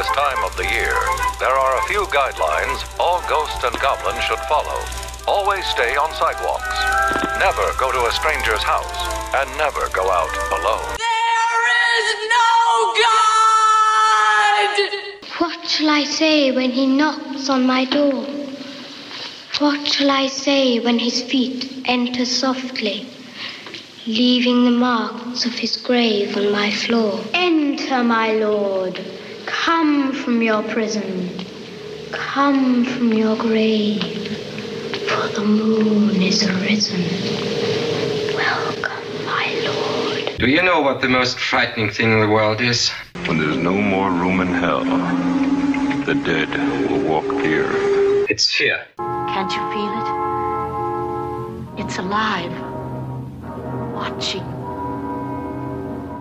scariest time of the year, there are a few guidelines all ghosts and goblins should follow. Always stay on sidewalks. Never go to a stranger's house. And never go out alone. There is no God! What shall I say when he knocks on my door? What shall I say when his feet enter softly, leaving the marks of his grave on my floor? Enter, my lord. Come from your prison. Come from your grave. For the moon is risen. Welcome, my lord. Do you know what the most frightening thing in the world is? When there's no more room in hell, the dead will walk here. It's fear. Can't you feel it? It's alive. Watching.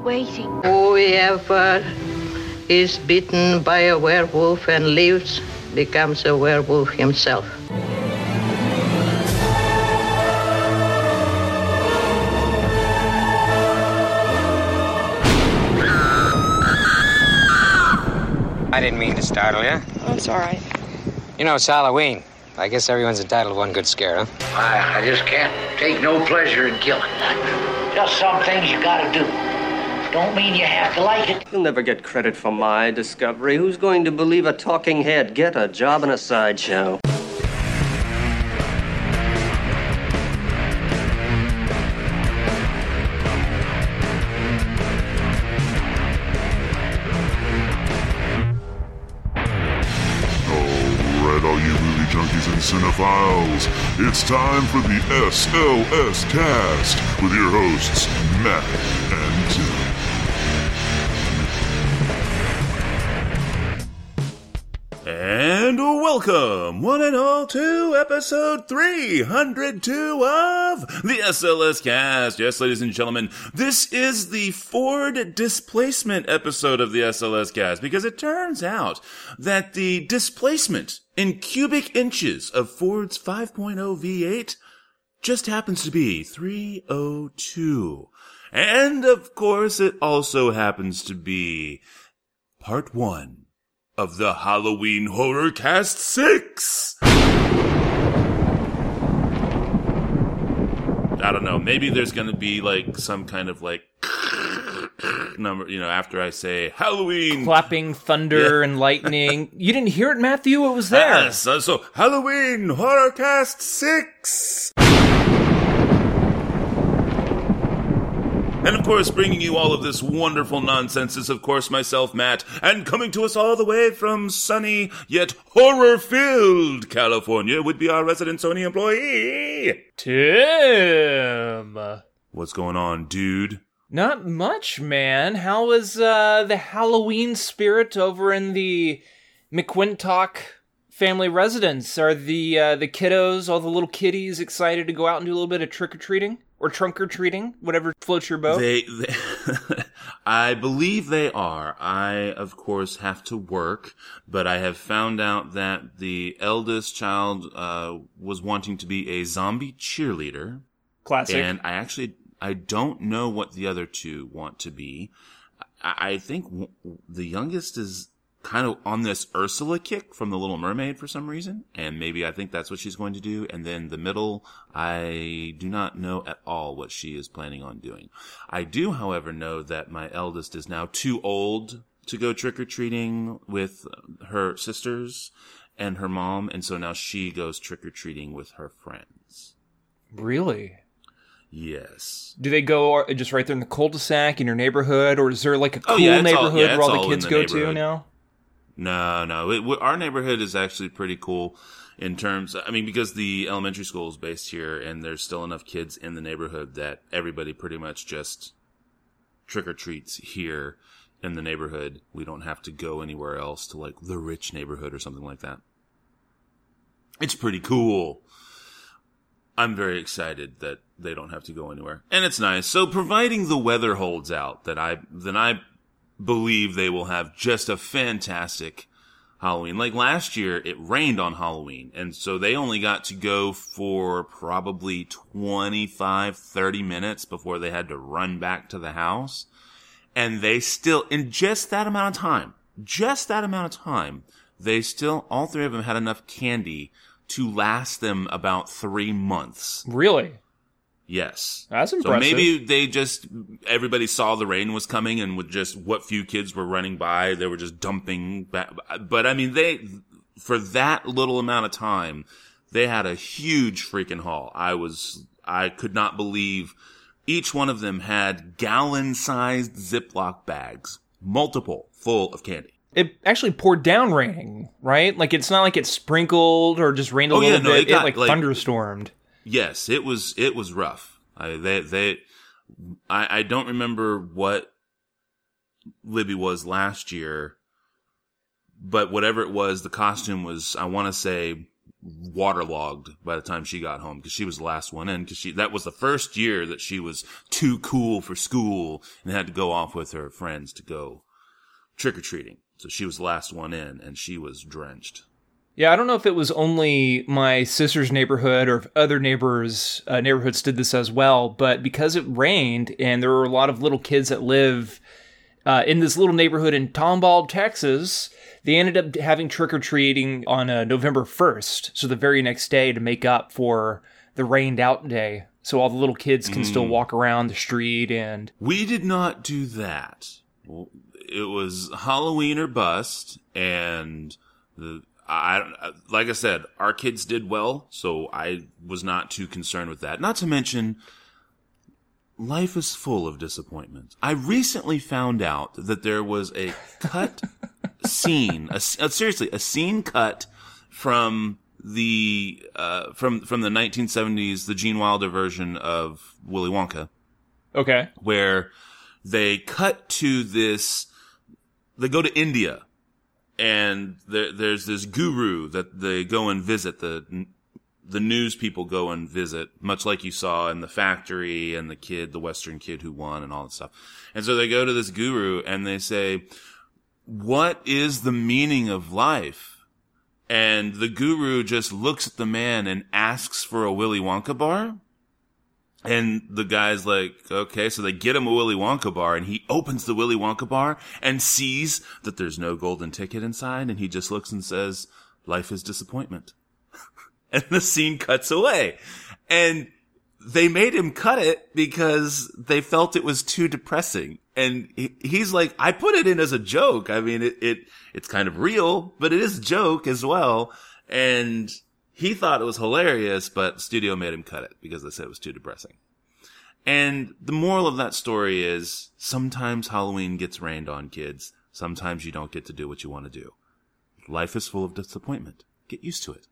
Waiting. Oh, Whoever is bitten by a werewolf and lives becomes a werewolf himself. I didn't mean to startle you. Oh, That's all right. You know, it's Halloween. I guess everyone's entitled to one good scare, huh? I, I just can't take no pleasure in killing. Just some things you gotta do. Don't mean you have to like it. You'll never get credit for my discovery. Who's going to believe a talking head? Get a job in a sideshow. Alright, all you movie junkies and cinephiles, it's time for the SLS cast with your hosts, Matt and Tim. And welcome, one and all, to episode 302 of the SLS cast. Yes, ladies and gentlemen, this is the Ford displacement episode of the SLS cast because it turns out that the displacement in cubic inches of Ford's 5.0 V8 just happens to be 302. And of course, it also happens to be part one of the Halloween Horror Cast 6. I don't know. Maybe there's going to be like some kind of like number, you know, after I say Halloween. Clapping thunder Yeah. and lightning. You didn't hear it, Matthew? It was there. Yes, uh, so Halloween Horror Cast 6. And of course, bringing you all of this wonderful nonsense is, of course, myself, Matt, and coming to us all the way from sunny yet horror filled California would be our resident Sony employee. Tim. What's going on, dude? Not much, man. How was uh, the Halloween spirit over in the McQuintock family residence? Are the uh, the kiddos, all the little kitties, excited to go out and do a little bit of trick or treating or trunk or treating, whatever floats your boat? They, they I believe they are. I, of course, have to work, but I have found out that the eldest child uh, was wanting to be a zombie cheerleader. Classic. And I actually, I don't know what the other two want to be. I, I think w- the youngest is kind of on this Ursula kick from The Little Mermaid for some reason, and maybe I think that's what she's going to do. And then the middle, I do not know at all what she is planning on doing. I do, however, know that my eldest is now too old to go trick or treating with her sisters and her mom, and so now she goes trick or treating with her friends. really? Yes. Do they go just right there in the cul-de-sac in your neighborhood, or is there like a Oh, cool yeah, it's all- neighborhood yeah, where all the kids the go to now? No, no. It, our neighborhood is actually pretty cool in terms. I mean, because the elementary school is based here, and there's still enough kids in the neighborhood that everybody pretty much just trick or treats here in the neighborhood. We don't have to go anywhere else to like the rich neighborhood or something like that. It's pretty cool. I'm very excited that they don't have to go anywhere, and it's nice. So, providing the weather holds out, that I then I believe they will have just a fantastic Halloween. Like last year, it rained on Halloween, and so they only got to go for probably 25, 30 minutes before they had to run back to the house. And they still, in just that amount of time, just that amount of time, they still, all three of them had enough candy to last them about three months. Really? Yes. That's impressive. So maybe they just, everybody saw the rain was coming and with just what few kids were running by, they were just dumping back. But I mean, they, for that little amount of time, they had a huge freaking haul. I was, I could not believe each one of them had gallon sized Ziploc bags, multiple full of candy. It actually poured down raining, right? Like it's not like it sprinkled or just rained a Oh, little yeah, no, bit. it got, like, like- thunderstormed. Yes, it was it was rough. I they they I I don't remember what Libby was last year, but whatever it was, the costume was I want to say waterlogged by the time she got home because she was the last one in because she that was the first year that she was too cool for school and had to go off with her friends to go trick or treating. So she was the last one in and she was drenched. Yeah, I don't know if it was only my sister's neighborhood or if other neighbors uh, neighborhoods did this as well, but because it rained and there were a lot of little kids that live uh, in this little neighborhood in Tomball, Texas, they ended up having trick or treating on uh, November first, so the very next day to make up for the rained out day, so all the little kids can still Mm. walk around the street and We did not do that. It was Halloween or bust, and the I like I said, our kids did well, so I was not too concerned with that. Not to mention, life is full of disappointments. I recently found out that there was a cut scene, a, uh, seriously, a scene cut from the uh, from from the 1970s, the Gene Wilder version of Willy Wonka okay, where they cut to this they go to India and there, there's this guru that they go and visit the the news people go and visit much like you saw in the factory and the kid the western kid who won and all that stuff. And so they go to this guru and they say what is the meaning of life? And the guru just looks at the man and asks for a Willy Wonka bar and the guy's like, okay, so they get him a Willy Wonka bar and he opens the Willy Wonka bar and sees that there's no golden ticket inside and he just looks and says, life is disappointment. and the scene cuts away. And they made him cut it because they felt it was too depressing. And he, he's like, I put it in as a joke. I mean, it, it, it's kind of real, but it is a joke as well. And he thought it was hilarious, but studio made him cut it because they said it was too depressing. And the moral of that story is sometimes Halloween gets rained on kids. Sometimes you don't get to do what you want to do. Life is full of disappointment. Get used to it.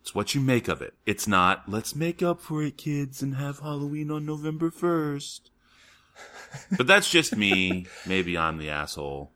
It's what you make of it. It's not, let's make up for it, kids, and have Halloween on November 1st. but that's just me. Maybe I'm the asshole.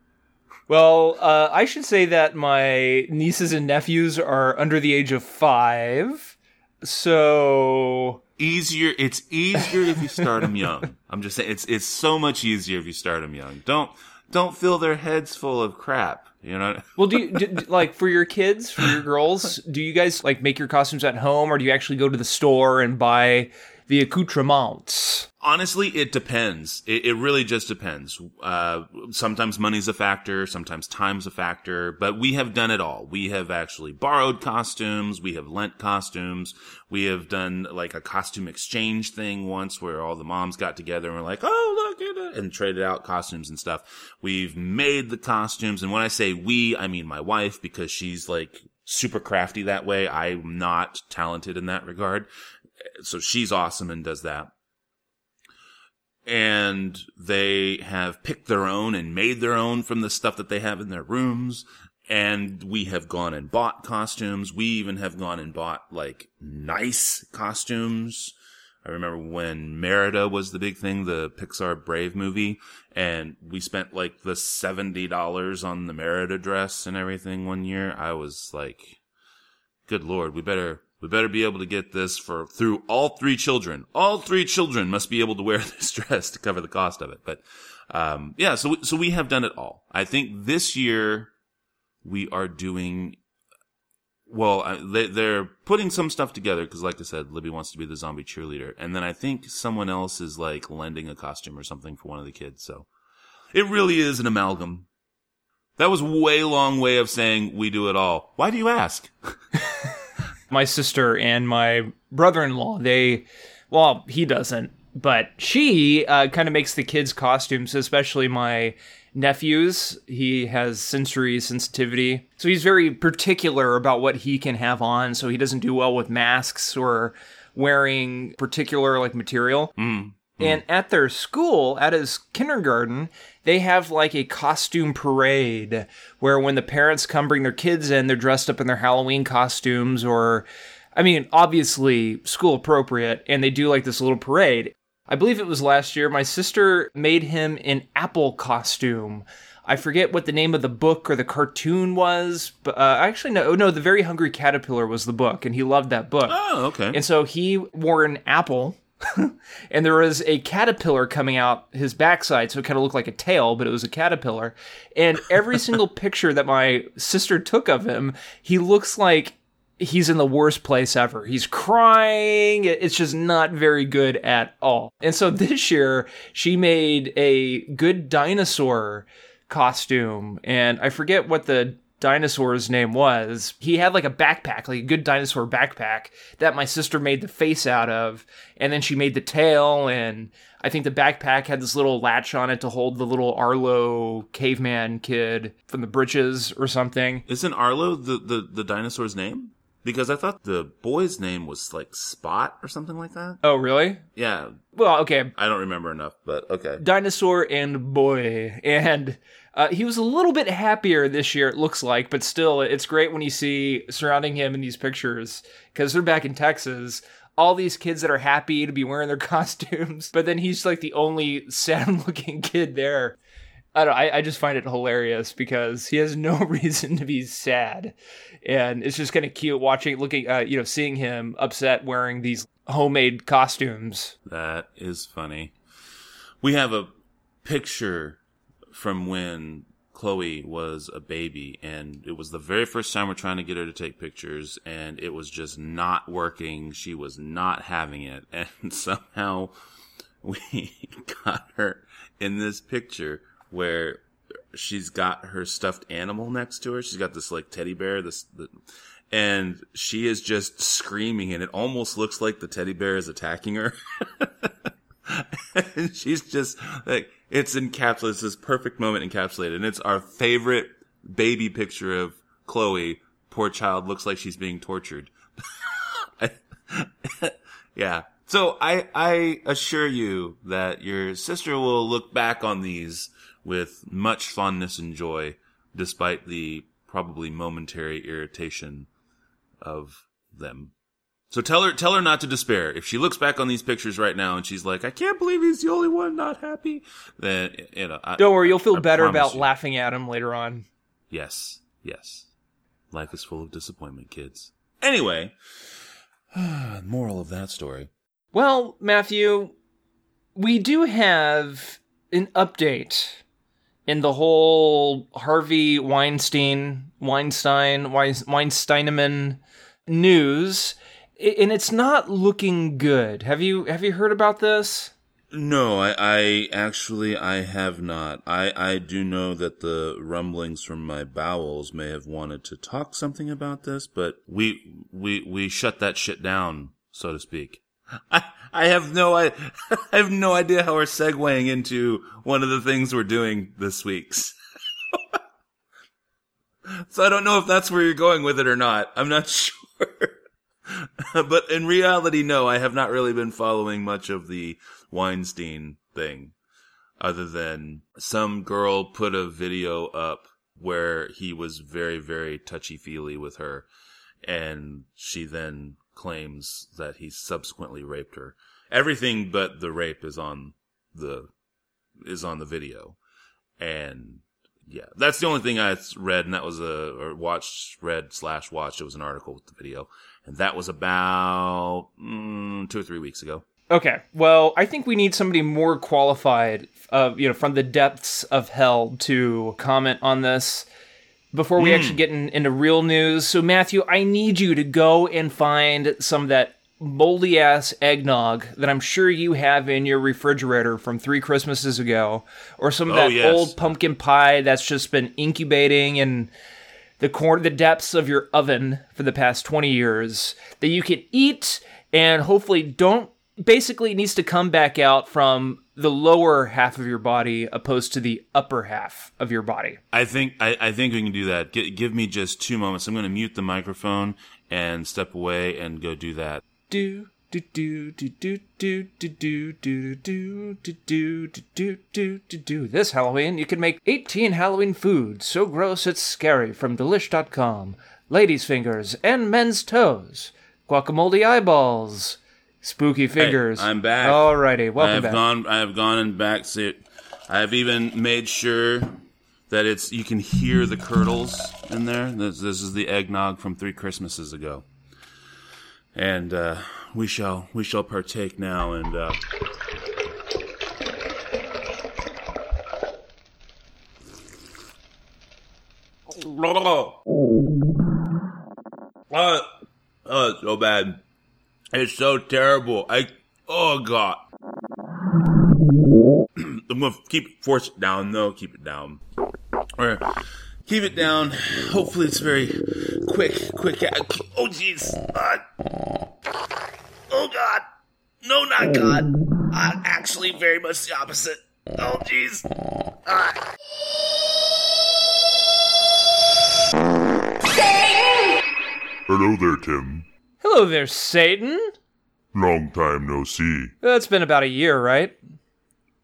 Well, uh, I should say that my nieces and nephews are under the age of five, so easier. It's easier if you start them young. I'm just saying it's it's so much easier if you start them young. Don't don't fill their heads full of crap. You know. Well, do you do, like for your kids, for your girls? Do you guys like make your costumes at home, or do you actually go to the store and buy the accoutrements? Honestly, it depends. It, it really just depends. Uh, sometimes money's a factor, sometimes time's a factor, but we have done it all. We have actually borrowed costumes, we have lent costumes, we have done like a costume exchange thing once where all the moms got together and were like, oh, look at it, and traded out costumes and stuff. We've made the costumes, and when I say we, I mean my wife, because she's like super crafty that way. I'm not talented in that regard. So she's awesome and does that and they have picked their own and made their own from the stuff that they have in their rooms. And we have gone and bought costumes. We even have gone and bought like nice costumes. I remember when Merida was the big thing, the Pixar Brave movie, and we spent like the $70 on the Merida dress and everything one year. I was like, good lord, we better we better be able to get this for through all three children. All three children must be able to wear this dress to cover the cost of it. But um, yeah, so so we have done it all. I think this year we are doing well. They, they're putting some stuff together because, like I said, Libby wants to be the zombie cheerleader, and then I think someone else is like lending a costume or something for one of the kids. So it really is an amalgam. That was way long way of saying we do it all. Why do you ask? my sister and my brother-in-law, they, well, he doesn't, but she uh, kind of makes the kids' costumes, especially my nephews. He has sensory sensitivity, so he's very particular about what he can have on. So he doesn't do well with masks or wearing particular like material. Mm. And at their school, at his kindergarten, they have like a costume parade where when the parents come bring their kids in, they're dressed up in their Halloween costumes or, I mean, obviously school appropriate, and they do like this little parade. I believe it was last year. My sister made him an apple costume. I forget what the name of the book or the cartoon was, but uh, actually no, no, the Very Hungry Caterpillar was the book, and he loved that book. Oh, okay. And so he wore an apple, and there was a caterpillar coming out his backside, so it kind of looked like a tail, but it was a caterpillar. And every single picture that my sister took of him, he looks like he's in the worst place ever. He's crying. It's just not very good at all. And so this year, she made a good dinosaur costume, and I forget what the dinosaur's name was. He had like a backpack, like a good dinosaur backpack that my sister made the face out of, and then she made the tail and I think the backpack had this little latch on it to hold the little Arlo caveman kid from the britches or something. Isn't Arlo the, the, the dinosaur's name? Because I thought the boy's name was like Spot or something like that. Oh, really? Yeah. Well, okay. I don't remember enough, but okay. Dinosaur and boy. And uh, he was a little bit happier this year, it looks like, but still, it's great when you see surrounding him in these pictures because they're back in Texas. All these kids that are happy to be wearing their costumes, but then he's like the only sad looking kid there. I don't. I, I just find it hilarious because he has no reason to be sad, and it's just kind of cute watching, looking, uh, you know, seeing him upset wearing these homemade costumes. That is funny. We have a picture from when Chloe was a baby, and it was the very first time we're trying to get her to take pictures, and it was just not working. She was not having it, and somehow we got her in this picture where she's got her stuffed animal next to her. She's got this like teddy bear, this, the, and she is just screaming, and it almost looks like the teddy bear is attacking her. and she's just like, it's encapsulated. This perfect moment encapsulated, and it's our favorite baby picture of Chloe. Poor child looks like she's being tortured. yeah. So I, I assure you that your sister will look back on these with much fondness and joy, despite the probably momentary irritation of them. So tell her, tell her not to despair. If she looks back on these pictures right now and she's like, I can't believe he's the only one not happy, then, you know. I, Don't worry, you'll feel I better about you. laughing at him later on. Yes, yes. Life is full of disappointment, kids. Anyway, moral of that story. Well, Matthew, we do have an update in the whole Harvey Weinstein, Weinstein, Wein- Weinsteineman news, and it's not looking good. Have you have you heard about this? No, I, I actually I have not. I, I do know that the rumblings from my bowels may have wanted to talk something about this, but we we we shut that shit down, so to speak. I I have no I, I have no idea how we're segueing into one of the things we're doing this week's. so I don't know if that's where you're going with it or not. I'm not sure. but in reality, no, I have not really been following much of the Weinstein thing, other than some girl put a video up where he was very, very touchy feely with her, and she then claims that he subsequently raped her. Everything but the rape is on the is on the video, and yeah, that's the only thing I read, and that was a or watched, read slash watched. It was an article with the video, and that was about mm, two or three weeks ago. Okay, well, I think we need somebody more qualified, uh, you know, from the depths of hell to comment on this before we Hmm. actually get in, into real news. So, Matthew, I need you to go and find some of that moldy ass eggnog that I'm sure you have in your refrigerator from three Christmases ago, or some of Oh, that yes. old pumpkin pie that's just been incubating in the corner, the depths of your oven for the past 20 years that you can eat and hopefully don't basically it needs to come back out from the lower half of your body opposed to the upper half of your body. I think I, I think we can do that. G- give me just two moments. I'm going to mute the microphone and step away and go do that. Do do do do do do do do do do do do do do do do. This Halloween, you can make 18 Halloween foods so gross it's scary from Delish.com. Ladies' fingers and men's toes. Guacamole eyeballs. Spooky fingers. I'm back. Alrighty, welcome I have gone. I have gone and back. I have even made sure that it's you can hear the curdles in there. This, this is the eggnog from three Christmases ago, and uh, we shall we shall partake now. And uh, oh, oh, so bad. It's so terrible. I oh god. I'm gonna keep force it down though. Keep it down. Or keep it down. Hopefully it's very quick. Quick. Oh jeez. Uh, oh god. No, not god. Uh, actually, very much the opposite. Oh jeez. Ah. Hello there, Tim. Hello there, Satan. Long time no see. That's been about a year, right?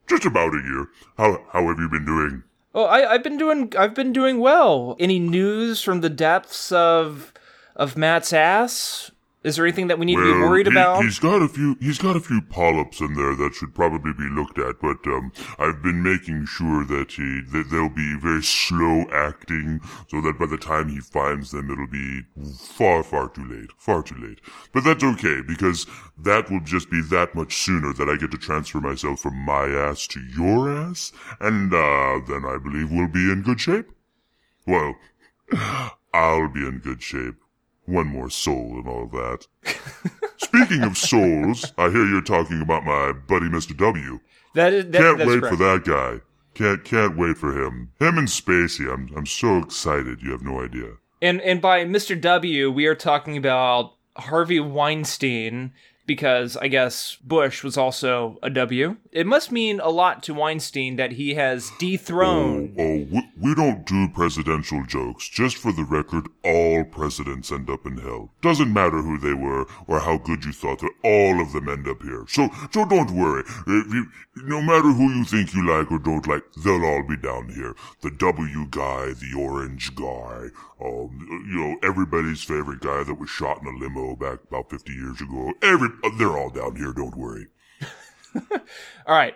Just about a year. How how have you been doing? Oh, I, I've been doing I've been doing well. Any news from the depths of of Matt's ass? Is there anything that we need to be worried he- about? He's got a few. He's got a few polyps in there that should probably be looked at. But um, I've been making sure that he that they'll be very slow acting, so that by the time he finds them, it'll be far, far too late. Far too late. But that's okay because that will just be that much sooner that I get to transfer myself from my ass to your ass, and uh, then I believe we'll be in good shape. Well, I'll be in good shape. One more soul and all that. Speaking of souls, I hear you're talking about my buddy Mr. W. that is that, Can't that's wait correct. for that guy. Can't can't wait for him. Him and Spacey. I'm I'm so excited. You have no idea. And and by Mr. W, we are talking about Harvey Weinstein because I guess Bush was also a W. It must mean a lot to Weinstein that he has dethroned. Oh, we, we don't do presidential jokes. Just for the record, all presidents end up in hell. Doesn't matter who they were or how good you thought that all of them end up here. So, so don't worry. You, no matter who you think you like or don't like, they'll all be down here. The W guy, the orange guy, um, you know, everybody's favorite guy that was shot in a limo back about 50 years ago. Every, Uh, they're all down here. Don't worry. All right.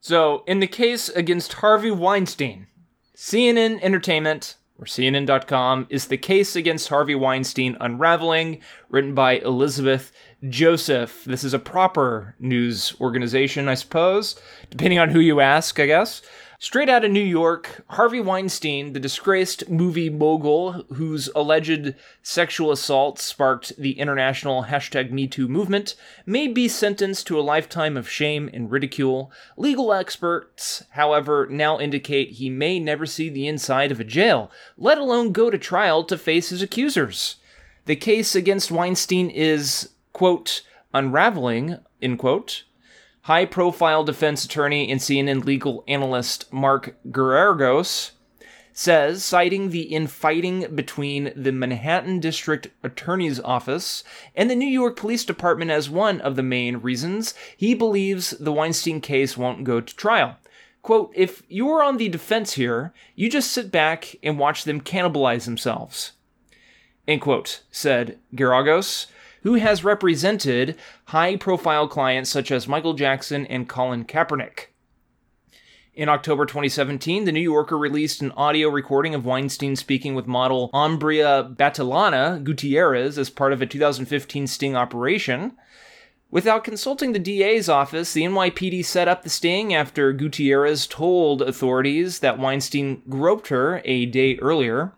So, in the case against Harvey Weinstein, CNN Entertainment or CNN.com is the case against Harvey Weinstein unraveling, written by Elizabeth Joseph. This is a proper news organization, I suppose, depending on who you ask, I guess. Straight out of New York, Harvey Weinstein, the disgraced movie mogul whose alleged sexual assault sparked the international hashtag MeToo movement, may be sentenced to a lifetime of shame and ridicule. Legal experts, however, now indicate he may never see the inside of a jail, let alone go to trial to face his accusers. The case against Weinstein is, quote, unraveling, end quote. High profile defense attorney and CNN legal analyst Mark Geragos says, citing the infighting between the Manhattan District Attorney's Office and the New York Police Department as one of the main reasons, he believes the Weinstein case won't go to trial. Quote, if you're on the defense here, you just sit back and watch them cannibalize themselves. End quote, said Geragos, who has represented high profile clients such as Michael Jackson and Colin Kaepernick. In October 2017, The New Yorker released an audio recording of Weinstein speaking with model Ambra Battilana Gutierrez as part of a 2015 sting operation. Without consulting the DA's office, the NYPD set up the sting after Gutierrez told authorities that Weinstein groped her a day earlier.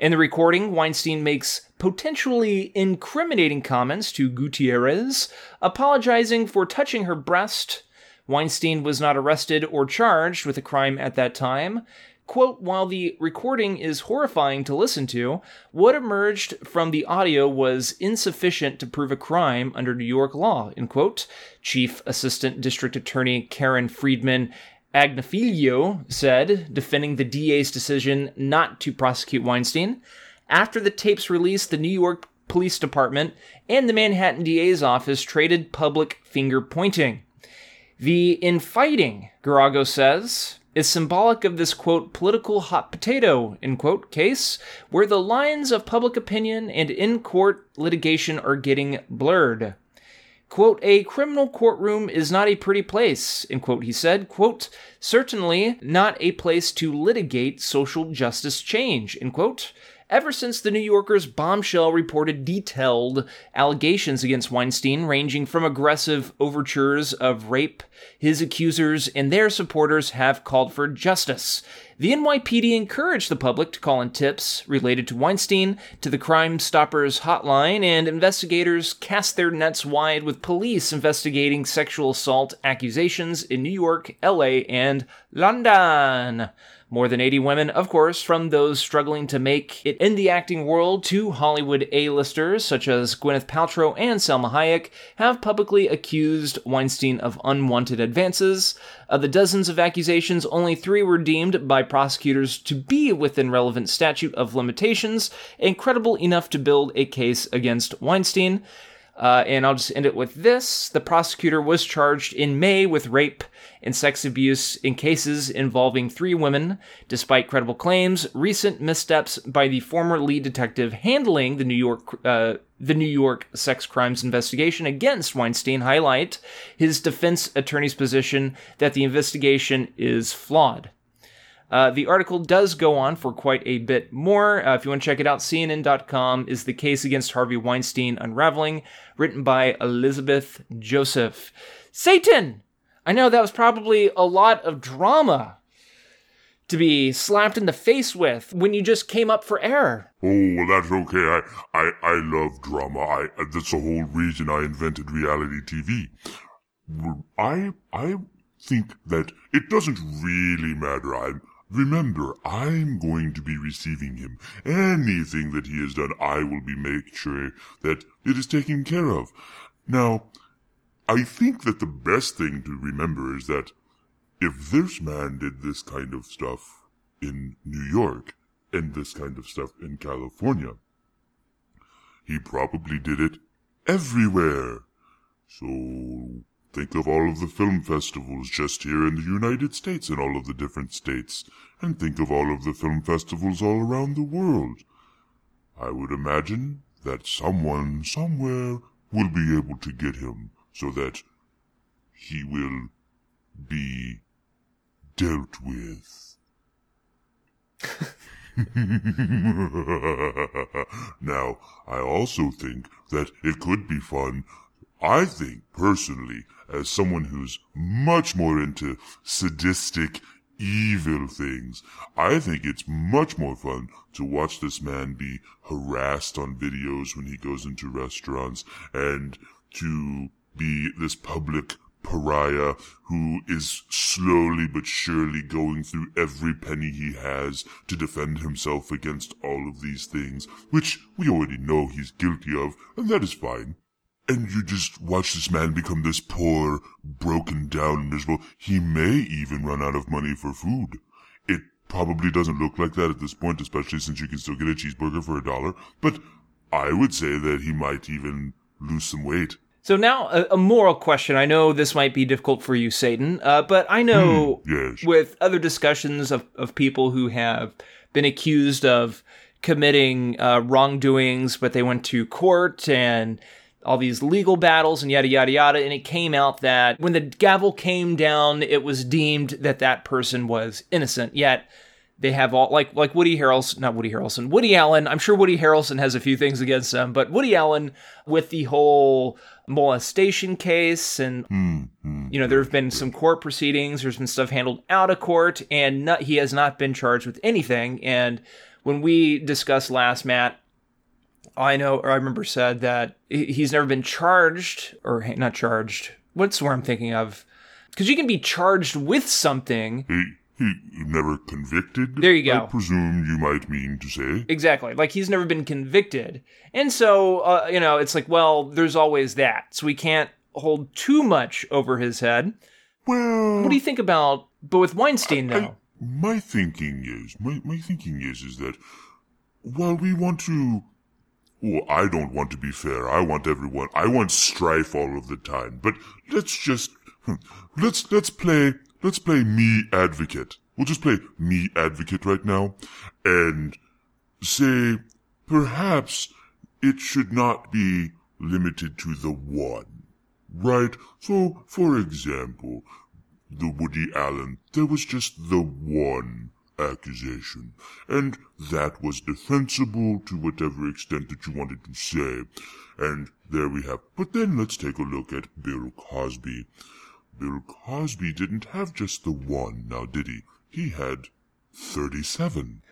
In the recording, Weinstein makes potentially incriminating comments to Gutierrez, apologizing for touching her breast. Weinstein was not arrested or charged with a crime at that time. Quote, while the recording is horrifying to listen to, what emerged from the audio was insufficient to prove a crime under New York law, end quote. Chief Assistant District Attorney Karen Friedman Agnifilo said, defending the DA's decision not to prosecute Weinstein. After the tapes released, the New York Police Department and the Manhattan DA's office traded public finger pointing. The infighting, Geragos says, is symbolic of this quote political hot potato end quote case where the lines of public opinion and in court litigation are getting blurred. Quote a criminal courtroom is not a pretty place end quote he said. Quote certainly not a place to litigate social justice change end quote ever since the New Yorker's bombshell reported detailed allegations against Weinstein, ranging from aggressive overtures of rape. His accusers and their supporters have called for justice. The NYPD encouraged the public to call in tips related to Weinstein to the Crime Stoppers hotline, and investigators cast their nets wide with police investigating sexual assault accusations in New York, LA, and London. More than 80 women, of course, from those struggling to make it in the acting world to Hollywood A-listers such as Gwyneth Paltrow and Salma Hayek, have publicly accused Weinstein of unwanted advances. Of the dozens of accusations, only three were deemed by prosecutors to be within relevant statute of limitations and credible enough to build a case against Weinstein. Uh, and I'll just end it with this. The prosecutor was charged in May with rape and sex abuse in cases involving three women. Despite credible claims, recent missteps by the former lead detective handling the New York uh, the New York sex crimes investigation against Weinstein highlight his defense attorney's position that the investigation is flawed. Uh, the article does go on for quite a bit more. Uh, if you want to check it out, CNN.com is the case against Harvey Weinstein unraveling, written by Elizabeth Joseph. Satan! I know that was probably a lot of drama to be slapped in the face with when you just came up for air. Oh, well, that's okay. I, I, I love drama. I, that's the whole reason I invented reality TV. I, I think that it doesn't really matter. I'm, Remember, I'm going to be receiving him. Anything that he has done, I will be making sure that it is taken care of. Now, I think that the best thing to remember is that if this man did this kind of stuff in New York and this kind of stuff in California, he probably did it everywhere. So Think of all of the film festivals just here in the United States and all of the different states, and think of all of the film festivals all around the world. I would imagine that someone somewhere will be able to get him so that he will be dealt with. now, I also think that it could be fun. I think, personally, as someone who's much more into sadistic, evil things, I think it's much more fun to watch this man be harassed on videos when he goes into restaurants and to be this public pariah who is slowly but surely going through every penny he has to defend himself against all of these things, which we already know he's guilty of, and that is fine and you just watch this man become this poor, broken down, miserable. He may even run out of money for food. It probably doesn't look like that at this point, especially since you can still get a cheeseburger for a dollar, but I would say that he might even lose some weight. So now a, a moral question. I know this might be difficult for you, Satan, uh, but I know hmm, yes. with other discussions of, of people who have been accused of committing uh, wrongdoings, but they went to court and all these legal battles and yada yada yada and it came out that when the gavel came down it was deemed that that person was innocent yet they have all like like Woody Harrelson, not Woody Harrelson, Woody Allen. I'm sure Woody Harrelson has a few things against them, but Woody Allen with the whole molestation case, and mm-hmm. you know there have been some court proceedings. There's been stuff handled out of court, and not, he has not been charged with anything. And when we discussed last, Matt, I know, or I remember said that he's never been charged, or not charged. What's the word I'm thinking of? Because you can be charged with something. He, never convicted. There you go. I presume you might mean to say. Exactly. Like he's never been convicted. And so, uh, you know, it's like, well, there's always that. So we can't hold too much over his head. Well, What do you think about, but with Weinstein, though? My thinking is, my, my thinking is, is that while we want to, well, I don't want to be fair. I want everyone, I want strife all of the time. But let's just, hmm, let's, let's play, let's play me advocate. We'll just play me advocate right now and say perhaps it should not be limited to the one. Right? So, for example, the Woody Allen, there was just the one accusation. And that was defensible to whatever extent that you wanted to say. And there we have. But then let's take a look at Bill Cosby. Bill Cosby didn't have just the one, now did he? He had 37.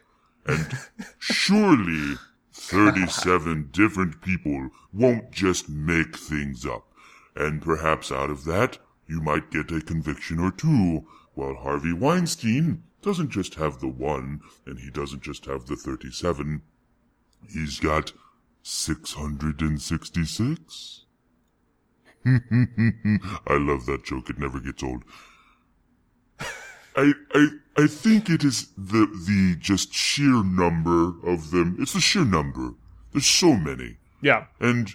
And surely 37 different people won't just make things up. And perhaps out of that, you might get a conviction or two, while Harvey Weinstein doesn't just have the one, and he doesn't just have the 37. He's got 666. I love that joke. It never gets old. I, I, I think it is the, the just sheer number of them. It's the sheer number. There's so many. Yeah. And,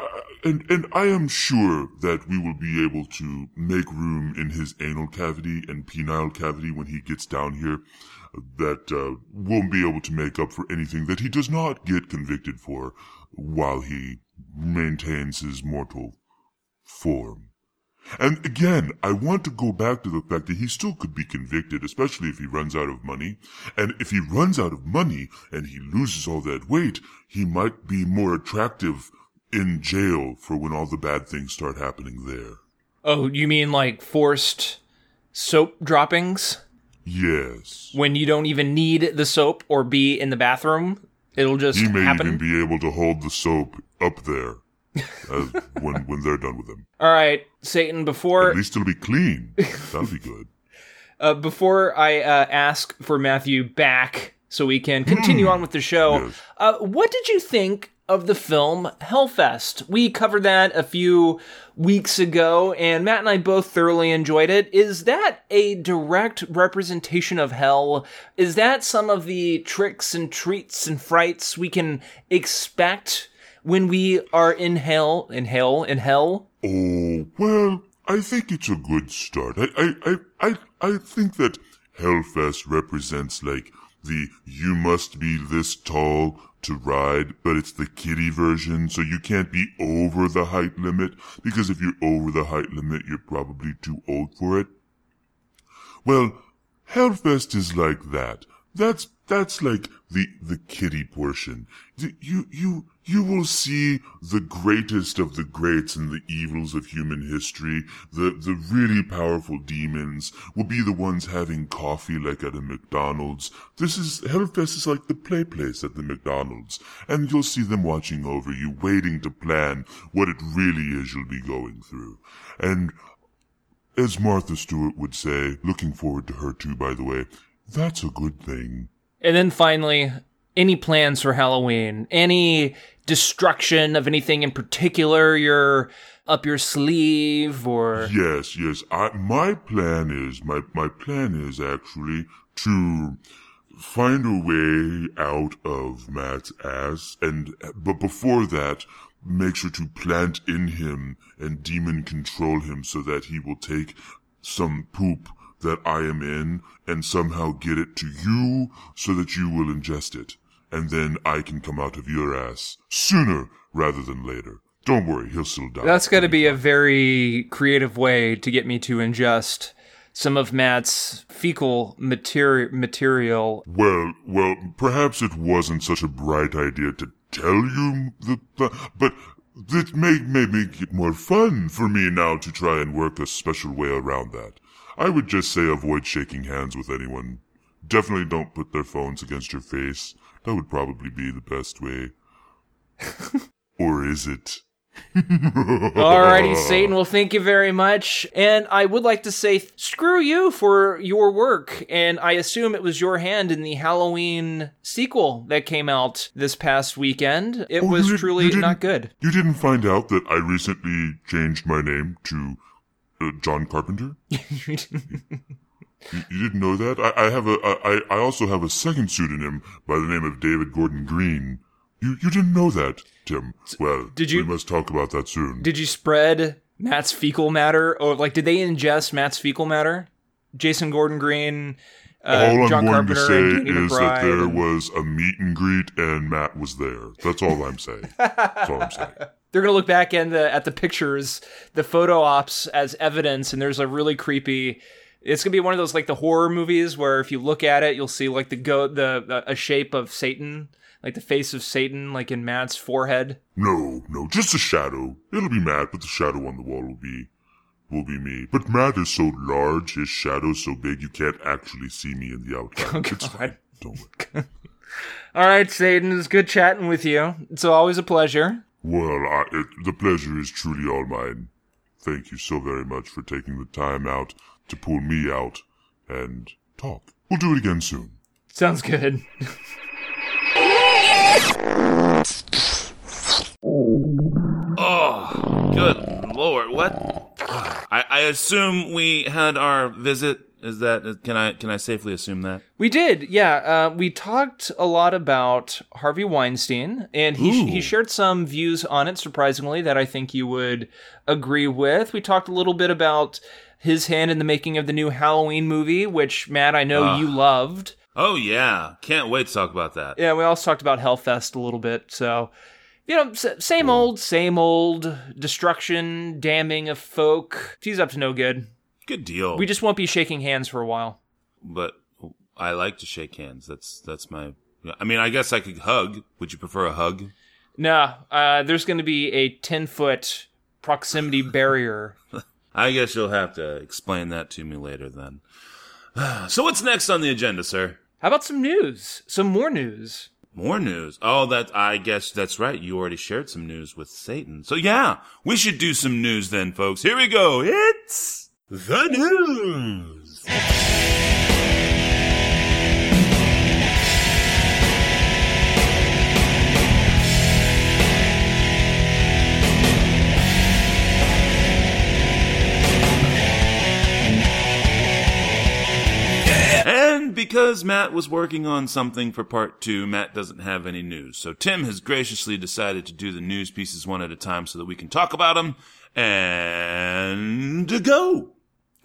uh, and, and I am sure that we will be able to make room in his anal cavity and penile cavity when he gets down here that, uh, won't be able to make up for anything that he does not get convicted for while he maintains his mortal form. And again, I want to go back to the fact that he still could be convicted, especially if he runs out of money. And if he runs out of money and he loses all that weight, he might be more attractive in jail for when all the bad things start happening there. Oh, you mean like forced soap droppings? Yes. When you don't even need the soap or be in the bathroom? It'll just He may happen? even be able to hold the soap up there as, when, when they're done with them. All right, Satan, before At least it'll be clean. That'll be good. uh, before I uh, ask for Matthew back so we can continue on with the show, uh, what did you think of the film Hellfest? We covered that a few weeks ago, and Matt and I both thoroughly enjoyed it. Is that a direct representation of hell? Is that some of the tricks and treats and frights we can expect when we are in hell, in hell, in hell? Oh, well, I think it's a good start. I, I, I, I, I think that Hellfest represents like the you must be this tall to ride, but it's the kiddie version, so you can't be over the height limit, because if you're over the height limit, you're probably too old for it. Well, Hellfest is like that. That's that's like the the kiddie portion. You you you will see the greatest of the greats and the evils of human history. The the really powerful demons will be the ones having coffee like at a McDonald's. This is Hellfest is like the play place at the McDonald's, and you'll see them watching over you, waiting to plan what it really is you'll be going through. And as Martha Stewart would say, looking forward to her too, by the way, that's a good thing. And then finally, any plans for Halloween? Any destruction of anything in particular you're up your sleeve or Yes, yes. I, my plan is, my, my plan is actually to find a way out of Matt's ass and, but before that, make sure to plant in him and demon control him so that he will take some poop that I am in and somehow get it to you so that you will ingest it. And then I can come out of your ass sooner rather than later. Don't worry, he'll still die. That's got to be a very creative way to get me to ingest some of Matt's fecal materi- material. Well, well, perhaps it wasn't such a bright idea to tell you the, but it may, may make it more fun for me now to try and work a special way around that. I would just say avoid shaking hands with anyone. Definitely don't put their phones against your face. That would probably be the best way. or is it? Alrighty, Satan. Well, thank you very much. And I would like to say screw you for your work. And I assume it was your hand in the Halloween sequel that came out this past weekend. It Oh, was did- truly not good. You didn't find out that I recently changed my name to uh, John Carpenter? you, you didn't know that? I, I have a I, I also have a second pseudonym by the name of David Gordon Green. You you didn't know that, Tim. Well, Did you- we must talk about that soon. Did you spread Matt's fecal matter? Or, like, did they ingest Matt's fecal matter? Jason Gordon Green, uh, all I'm John going Carpenter, to say is that there was a meet and greet and Matt was there. That's all I'm saying. That's all I'm saying. They're gonna look back in the at the pictures, the photo ops as evidence, and there's a really creepy. It's gonna be one of those like the horror movies where if you look at it, you'll see like the go the a shape of Satan, like the face of Satan, like in Matt's forehead. No, no, just a shadow. It'll be Matt, but the shadow on the wall will be will be me. But Matt is so large, his shadow's so big you can't actually see me in the outline. Oh, it's fine. Don't worry. All right, Satan, it's good chatting with you. It's always a pleasure. Well, I, it, the pleasure is truly all mine. Thank you so very much for taking the time out to pull me out and talk. We'll do it again soon. Sounds good. Oh, good lord! What? I, I assume we had our visit. Is that can I can I safely assume that? We did, yeah. Uh, we talked a lot about Harvey Weinstein, and he Ooh. he shared some views on it. Surprisingly, that I think you would agree with. We talked a little bit about his hand in the making of the new Halloween movie, which Matt, I know Ah. you loved. Oh yeah, can't wait to talk about that. Yeah, we also talked about Hellfest a little bit. So, you know, s- same old, same old destruction, damning of folk. He's up to no good. Good deal. We just won't be shaking hands for a while. but I like to shake hands. That's that's my. I mean, I guess I could hug. Would you prefer a hug? No, uh, there's going to be a 10 foot proximity barrier. I guess you'll have to explain that to me later then. So what's next on the agenda, sir? How about some news? Some more news. More news. Oh, that I guess that's right. You already shared some news with Satan. So yeah, we should do some news then, folks. Here we go. It's the news. And because Matt was working on something for part two, Matt doesn't have any news. So Tim has graciously decided to do the news pieces one at a time so that we can talk about them. And go.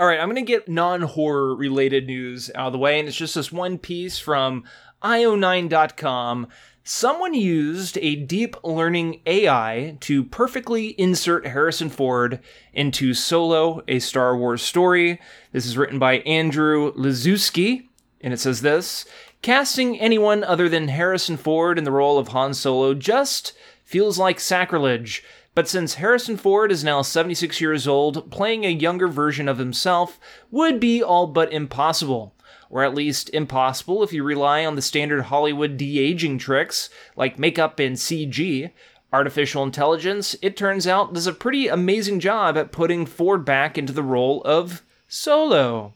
All right, I'm going to get non horror related news out of the way, and it's just this one piece from io9.com. Someone used a deep learning AI to perfectly insert Harrison Ford into Solo, a Star Wars story. This is written by Andrew Liszewski, and it says this Casting anyone other than Harrison Ford in the role of Han Solo just feels like sacrilege. But since Harrison Ford is now 76 years old, playing a younger version of himself would be all but impossible. Or at least impossible if you rely on the standard Hollywood de aging tricks like makeup and CG. Artificial intelligence, it turns out, does a pretty amazing job at putting Ford back into the role of Solo.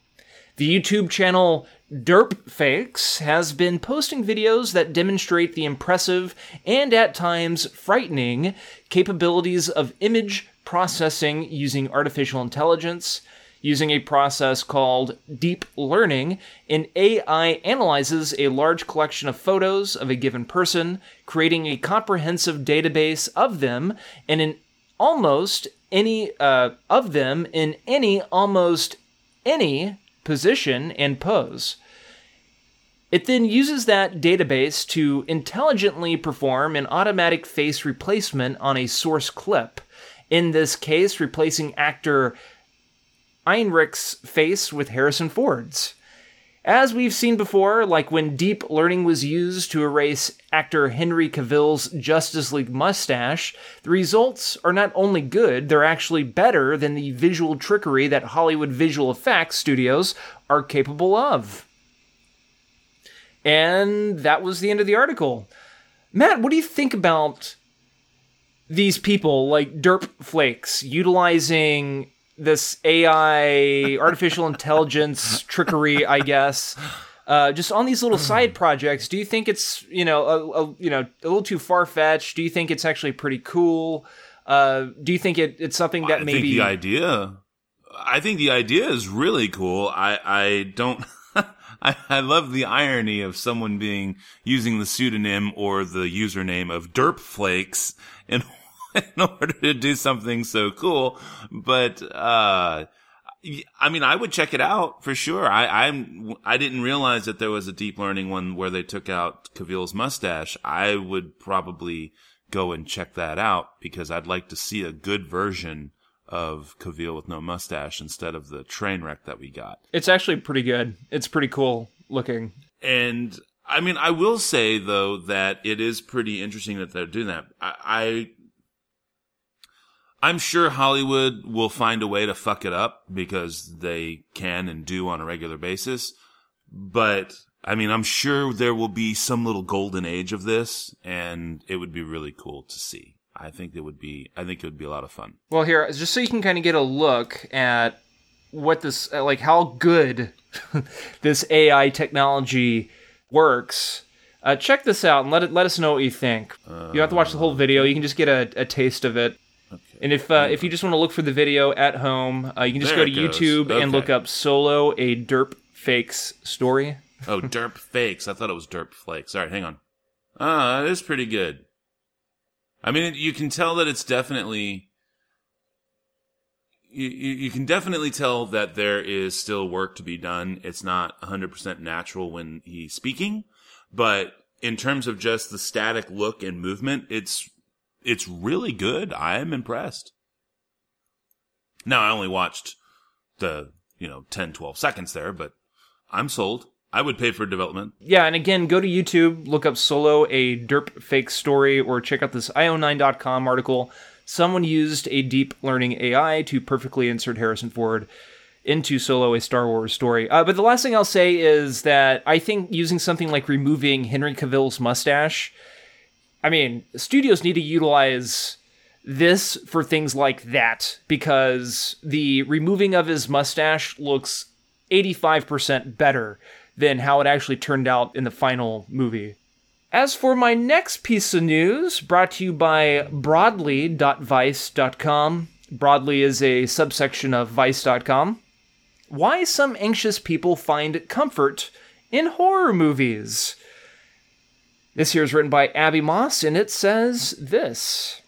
The YouTube channel Derp Fakes has been posting videos that demonstrate the impressive and at times frightening capabilities of image processing using artificial intelligence. Using a process called deep learning, an AI analyzes a large collection of photos of a given person, creating a comprehensive database of them and in almost any uh, of them in any almost any position and pose. It then uses that database to intelligently perform an automatic face replacement on a source clip. In this case, replacing actor Ehrenreich's face with Harrison Ford's. As we've seen before, like when deep learning was used to erase actor Henry Cavill's Justice League mustache, the results are not only good, they're actually better than the visual trickery that Hollywood visual effects studios are capable of. And that was the end of the article. Matt, what do you think about these people like Derp Flakes utilizing this AI, artificial intelligence trickery, I guess, uh, just on these little side projects. Do you think it's you know a, a you know a little too far fetched? Do you think it's actually pretty cool? Uh, do you think it, it's something that I maybe think the idea. I think the idea is really cool. I I don't. I, I love the irony of someone being using the pseudonym or the username of Derp Flakes in in order to do something so cool. But uh, I mean, I would check it out for sure. I I'm I didn't realize that there was a deep learning one where they took out Cavill's mustache. I would probably go and check that out because I'd like to see a good version of Cavill with no mustache instead of the train wreck that we got. it's actually pretty good. It's pretty cool looking. And I mean, I will say though that it is pretty interesting that they're doing that. I, I I'm sure Hollywood will find a way to fuck it up because they can and do on a regular basis. But I mean, I'm sure there will be some little golden age of this and it would be really cool to see. I think it would be, I think it would be a lot of fun. Well, here, just so you can kind of get a look at what this, uh, like how good this AI technology works. Uh, check this out and let it let us know what you think. you don't have to watch the whole video; you can just get a, a taste of it. And if uh, if you just want to look for the video at home, uh, you can just There go to it. YouTube and look up "Solo a Derp Fakes Story." Oh, derp fakes. I thought it was derp flakes. All right, hang on. Ah, that is pretty good. I mean, you can tell that it's definitely. You, you, you can definitely tell that there is still work to be done. It's not 100% natural when he's speaking, but in terms of just the static look and movement, it's it's really good. I am impressed. Now, I only watched the, you know, 10, 12 seconds there, but I'm sold. I would pay for development. Yeah, and again, go to YouTube, look up Solo a Derp Fake Story, or check out this io9.com article. Someone used a deep learning AI to perfectly insert Harrison Ford into Solo a Star Wars story. Uh, but the last thing I'll say is that I think using something like removing Henry Cavill's mustache, I mean, studios need to utilize this for things like that because the removing of his mustache looks 85% better than how it actually turned out in the final movie. As for my next piece of news, brought to you by Broadly.vice.com. Broadly is a subsection of Vice.com. Why some anxious people find comfort in horror movies. This here is written by Abby Moss, and it says this.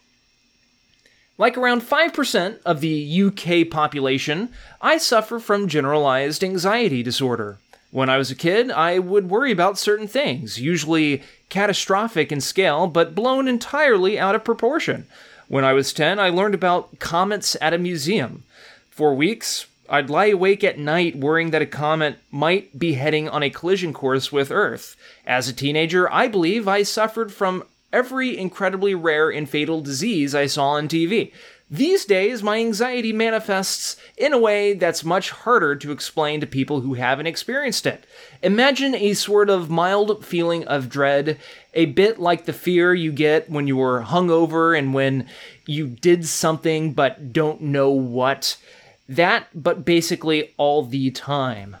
Like around 5% of the UK population, I suffer from generalized anxiety disorder. When I was a kid, I would worry about certain things, usually catastrophic in scale, but blown entirely out of proportion. When I was 10, I learned about comets at a museum. For weeks, I'd lie awake at night worrying that a comet might be heading on a collision course with Earth. As a teenager, I believe I suffered from every incredibly rare and fatal disease I saw on TV. These days, my anxiety manifests in a way that's much harder to explain to people who haven't experienced it. Imagine a sort of mild feeling of dread, a bit like the fear you get when you're hungover and when you did something but don't know what. That, but basically all the time.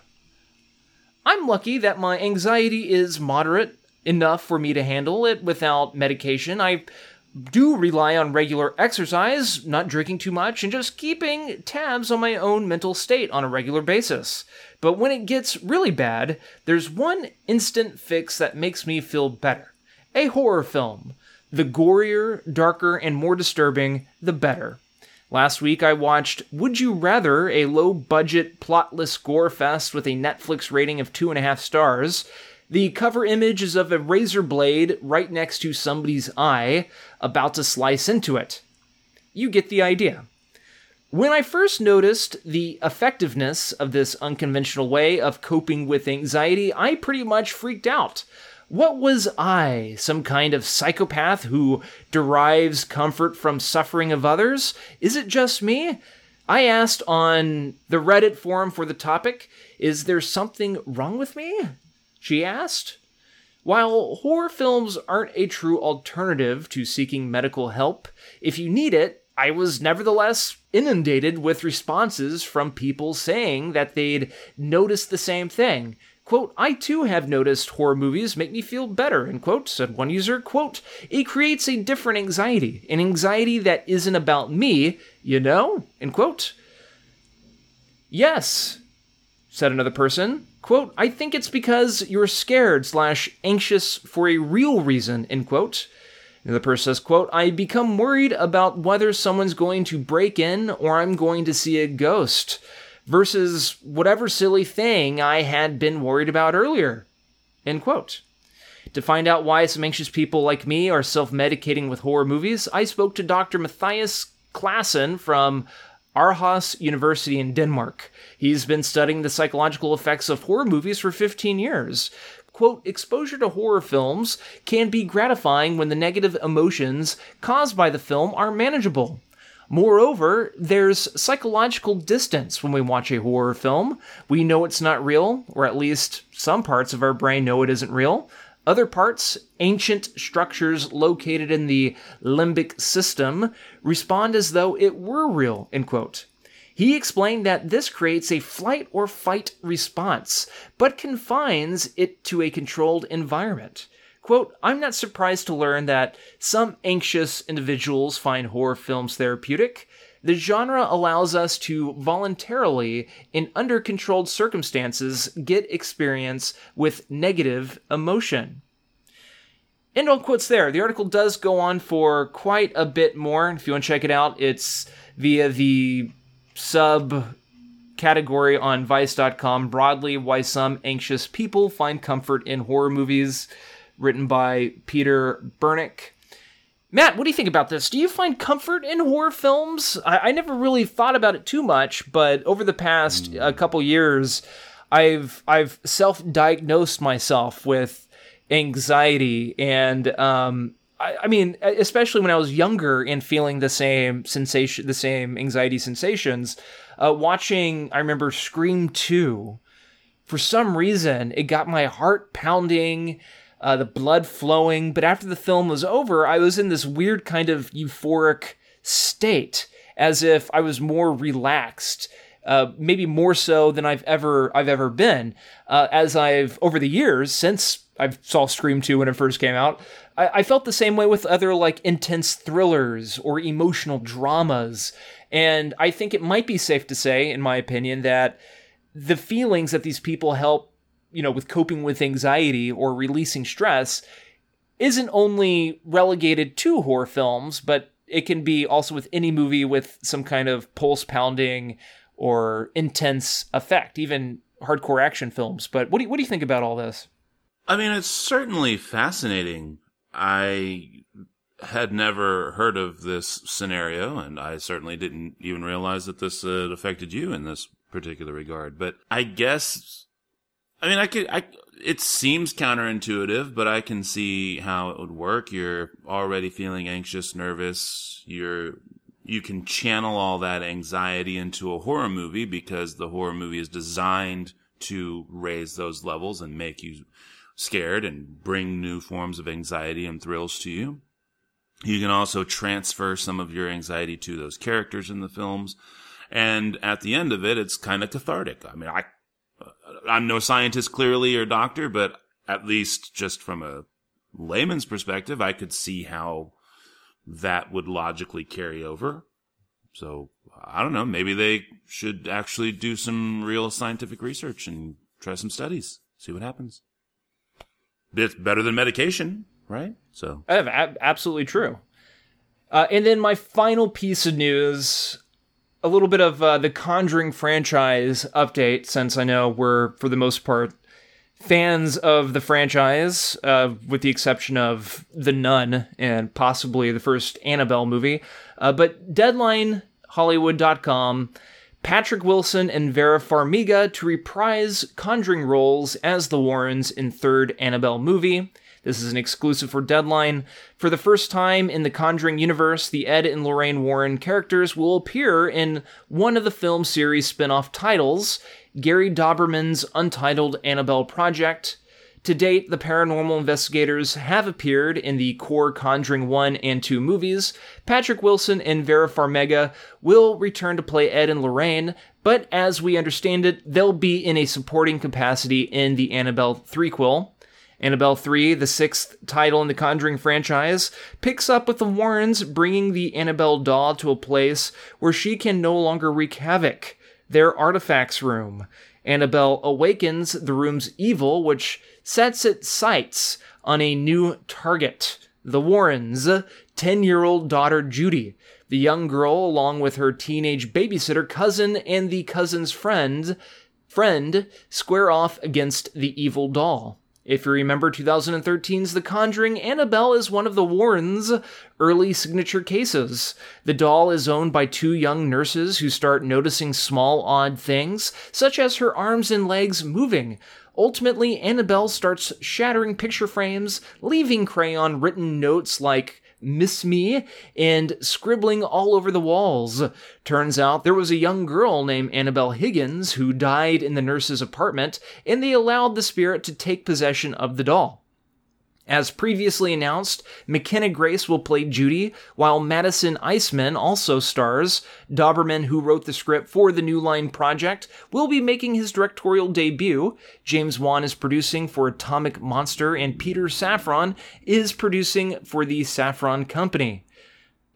I'm lucky that my anxiety is moderate enough for me to handle it without medication. I do rely on regular exercise, not drinking too much, and just keeping tabs on my own mental state on a regular basis. But when it gets really bad, there's one instant fix that makes me feel better a horror film. The gorier, darker, and more disturbing, the better. Last week I watched Would You Rather, a low budget, plotless gore fest with a Netflix rating of two and a half stars. The cover image is of a razor blade right next to somebody's eye, about to slice into it. You get the idea. When I first noticed the effectiveness of this unconventional way of coping with anxiety, I pretty much freaked out. What was I, some kind of psychopath who derives comfort from suffering of others? Is it just me? I asked on the Reddit forum for the topic, is there something wrong with me? She asked. While horror films aren't a true alternative to seeking medical help, if you need it, I was nevertheless inundated with responses from people saying that they'd noticed the same thing. Quote, I too have noticed horror movies make me feel better, end quote, said one user. Quote, it creates a different anxiety, an anxiety that isn't about me, you know, end quote. Yes, said another person. Quote, I think it's because you're scared slash anxious for a real reason, end quote. Another person says, quote, I become worried about whether someone's going to break in or I'm going to see a ghost versus whatever silly thing I had been worried about earlier. End quote. To find out why some anxious people like me are self medicating with horror movies, I spoke to Dr. Mathias Clasen from Aarhus University in Denmark. He's been studying the psychological effects of horror movies for 15 years. Quote, exposure to horror films can be gratifying when the negative emotions caused by the film are manageable. Moreover, there's psychological distance when we watch a horror film. We know it's not real, or at least some parts of our brain know it isn't real. Other parts, ancient structures located in the limbic system, respond as though it were real, end quote. He explained that this creates a flight or fight response, but confines it to a controlled environment. Quote, I'm not surprised to learn that some anxious individuals find horror films therapeutic. The genre allows us to voluntarily, in under controlled circumstances, get experience with negative emotion. End all quotes there. The article does go on for quite a bit more. If you want to check it out, it's via the sub category on vice.com broadly why some anxious people find comfort in horror movies written by Peter Bernick. Matt, what do you think about this? Do you find comfort in horror films? I, I never really thought about it too much, but over the past mm. a couple years, I've I've self-diagnosed myself with anxiety, and um, I, I mean, especially when I was younger and feeling the same sensation, the same anxiety sensations. Uh, watching, I remember Scream Two. For some reason, it got my heart pounding uh, the blood flowing. But after the film was over, I was in this weird kind of euphoric state, as if I was more relaxed. Uh, maybe more so than I've ever I've ever been. Uh, as I've over the years since I saw Scream 2 when it first came out, I, I felt the same way with other like intense thrillers or emotional dramas. And I think it might be safe to say, in my opinion, that the feelings that these people help you know, with coping with anxiety or releasing stress isn't only relegated to horror films, but it can be also with any movie with some kind of pulse pounding or intense effect, even hardcore action films. But what do you, what do you think about all this? I mean, it's certainly fascinating. I had never heard of this scenario, and I certainly didn't even realize that this uh, affected you in this particular regard. But I guess I mean, I could, I, it seems counterintuitive, but I can see how it would work. You're already feeling anxious, nervous. You're, you can channel all that anxiety into a horror movie because the horror movie is designed to raise those levels and make you scared and bring new forms of anxiety and thrills to you. You can also transfer some of your anxiety to those characters in the films. And at the end of it, it's kind of cathartic. I mean, I I'm no scientist clearly or doctor, but at least just from a layman's perspective, I could see how that would logically carry over. So I don't know. Maybe they should actually do some real scientific research and try some studies, see what happens. It's better than medication, right? So absolutely true. Uh, and then my final piece of news a little bit of uh, the Conjuring franchise update, since I know we're, for the most part, fans of the franchise, uh, with the exception of The Nun and possibly the first Annabelle movie. Uh, but Deadline, Hollywood.com, Patrick Wilson and Vera Farmiga to reprise Conjuring roles as the Warrens in third Annabelle movie. This is an exclusive for Deadline. For the first time in the Conjuring universe, the Ed and Lorraine Warren characters will appear in one of the film series spin off titles, Gary Dauberman's Untitled Annabelle Project. To date, the paranormal investigators have appeared in the core Conjuring 1 and 2 movies. Patrick Wilson and Vera Farmiga will return to play Ed and Lorraine, but as we understand it, they'll be in a supporting capacity in the Annabelle threequel. Annabelle 3, the sixth title in the Conjuring franchise, picks up with the Warrens bringing the Annabelle doll to a place where she can no longer wreak havoc their artifacts room. Annabelle awakens the room's evil, which sets its sights on a new target the Warrens' 10 year old daughter Judy. The young girl, along with her teenage babysitter cousin and the cousin's friend, friend, square off against the evil doll. If you remember 2013's The Conjuring, Annabelle is one of the Warrens' early signature cases. The doll is owned by two young nurses who start noticing small, odd things, such as her arms and legs moving. Ultimately, Annabelle starts shattering picture frames, leaving crayon written notes like, miss me and scribbling all over the walls. Turns out there was a young girl named Annabelle Higgins who died in the nurse's apartment, and they allowed the spirit to take possession of the doll. As previously announced, McKenna Grace will play Judy, while Madison Iseman also stars. Dauberman, who wrote the script for the New Line project, will be making his directorial debut. James Wan is producing for Atomic Monster, and Peter Safran is producing for the Safran Company.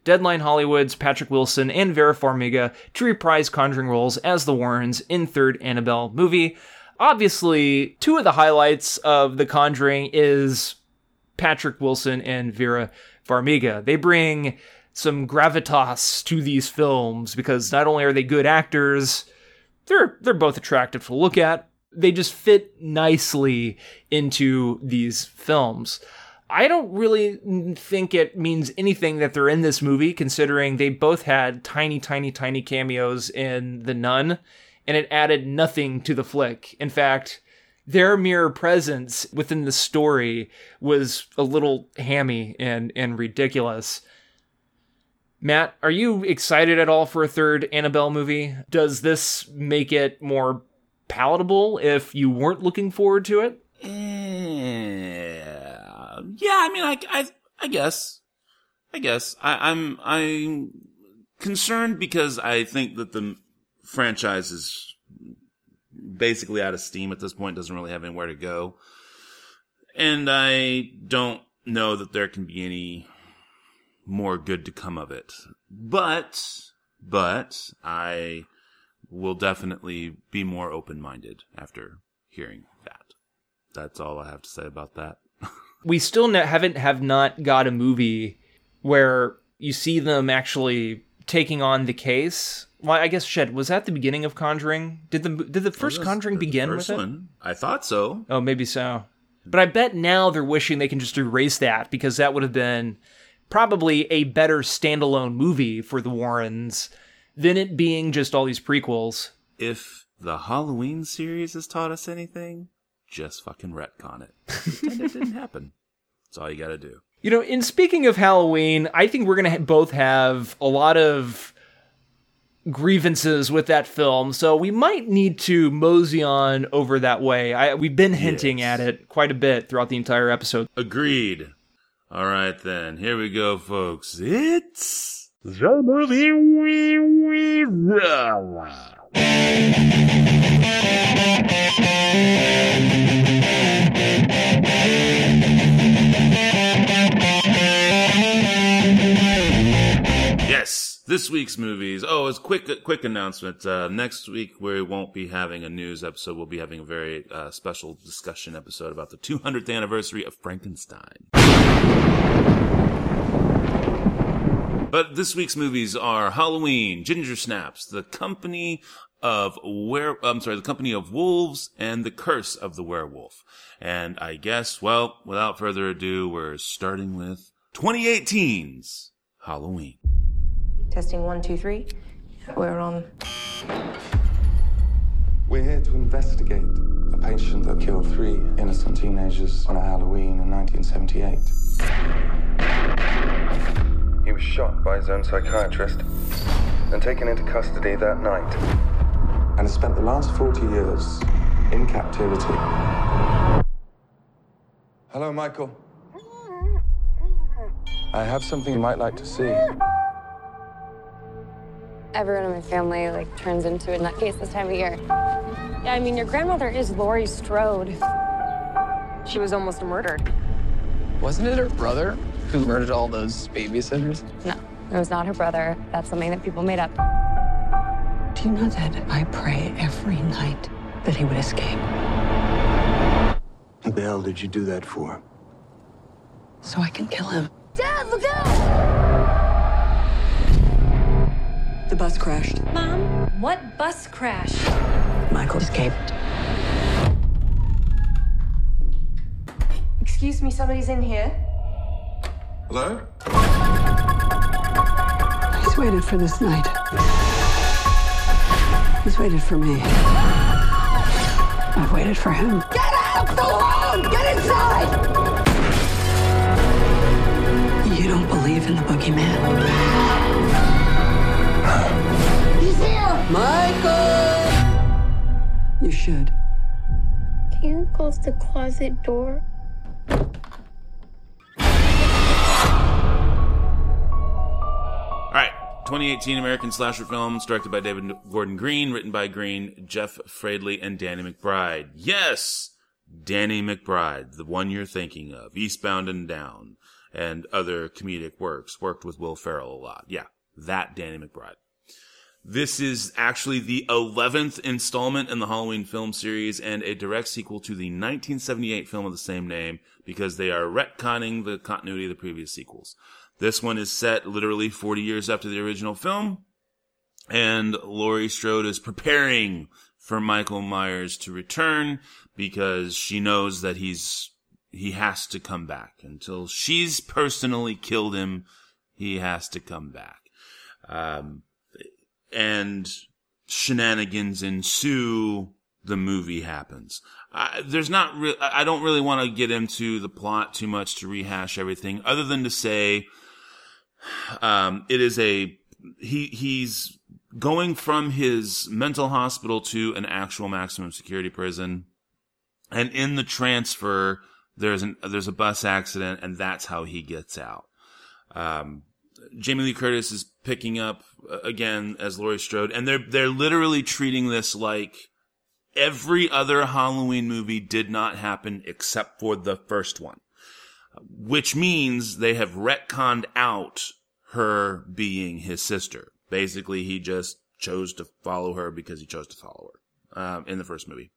Deadline Hollywood's Patrick Wilson and Vera Farmiga to reprise Conjuring roles as the Warrens in third Annabelle movie. Obviously, two of the highlights of The Conjuring is Patrick Wilson and Vera Farmiga. They bring some gravitas to these films because not only are they good actors, they're they're both attractive to look at. They just fit nicely into these films. I don't really think it means anything that they're in this movie, considering they both had tiny, tiny, tiny cameos in The Nun, and it added nothing to the flick. In fact, their mere presence within the story was a little hammy and and ridiculous. Matt, are you excited at all for a third Annabelle movie? Does this make it more palatable if you weren't looking forward to it? Yeah, yeah. I mean, I, I, I guess, I guess I, I'm, I'm concerned because I think that the franchise is basically out of steam at this point, doesn't really have anywhere to go. And I don't know that there can be any more good to come of it. But, but I will definitely be more open minded after hearing that. That's all I have to say about that. we still haven't have not got a movie where you see them actually taking on the case well, I guess shit. Was that the beginning of Conjuring? Did the did the oh, first was Conjuring begin first with one. I thought so. Oh, maybe so. But I bet now they're wishing they can just erase that because that would have been probably a better standalone movie for the Warrens than it being just all these prequels. If the Halloween series has taught us anything, just fucking retcon it. Pretend it didn't happen. That's all you got to do. You know, in speaking of Halloween, I think we're going to ha- both have a lot of grievances with that film, so we might need to mosey on over that way. I, we've been hinting Yes. at it quite a bit throughout the entire episode. Agreed. All right then, here we go, folks. It's the movie we we Yes, this week's movies. Oh, it's quick quick announcement. Uh, next week we won't be having a news episode. We'll be having a very uh, special discussion episode about the 200th anniversary of Frankenstein. But this week's movies are Halloween, Ginger Snaps, The Company of Were I'm sorry, The Company of Wolves, and The Curse of the Werewolf. And I guess, well, without further ado, we're starting with 2018's Halloween. Testing one, two, three. We're on. We're here to investigate a patient that killed three innocent teenagers on a Halloween in 1978. He was shot by his own psychiatrist and taken into custody that night. And has spent the last 40 years in captivity. Hello, Michael. I have something you might like to see. Everyone in my family like turns into a nutcase this time of year. Yeah, I mean, your grandmother is Laurie Strode. She was almost murdered. Wasn't it her brother who murdered all those babysitters? No, it was not her brother. That's something that people made up. Do you know that I pray every night that he would escape? What the hell did you do that for? So I can kill him. Dad, look out! The bus crashed. Mom, what bus crash? Michael escaped. Excuse me, somebody's in here. Hello? He's waited for this night. He's waited for me. I've waited for him. Get out the road! Get inside! You don't believe in the boogeyman? He's here! Michael! You should. Can you close the closet door? All right, 2018 American slasher films directed by David Gordon Green, written by Green, Jeff Fradley, and Danny McBride. Yes, Danny McBride, the one you're thinking of, Eastbound and Down, and other comedic works. Worked with Will Ferrell a lot. Yeah, that Danny McBride. This is actually the 11th installment in the Halloween film series and a direct sequel to the 1978 film of the same name because they are retconning the continuity of the previous sequels. This one is set literally 40 years after the original film, and Laurie Strode is preparing for Michael Myers to return because she knows that he's he has to come back until she's personally killed him. He has to come back, um, and shenanigans ensue. The movie happens. Uh, there's not. Re- I don't really want to get into the plot too much to rehash everything, other than to say um, it is a he he's going from his mental hospital to an actual maximum security prison, and in the transfer there's an there's a bus accident, and that's how he gets out. Um, Jamie Lee Curtis is picking up uh, again as Laurie Strode, and they're they're literally treating this like every other Halloween movie did not happen except for the first one which means they have retconned out her being his sister. Basically, he just chose to follow her because he chose to follow her um, in the first movie.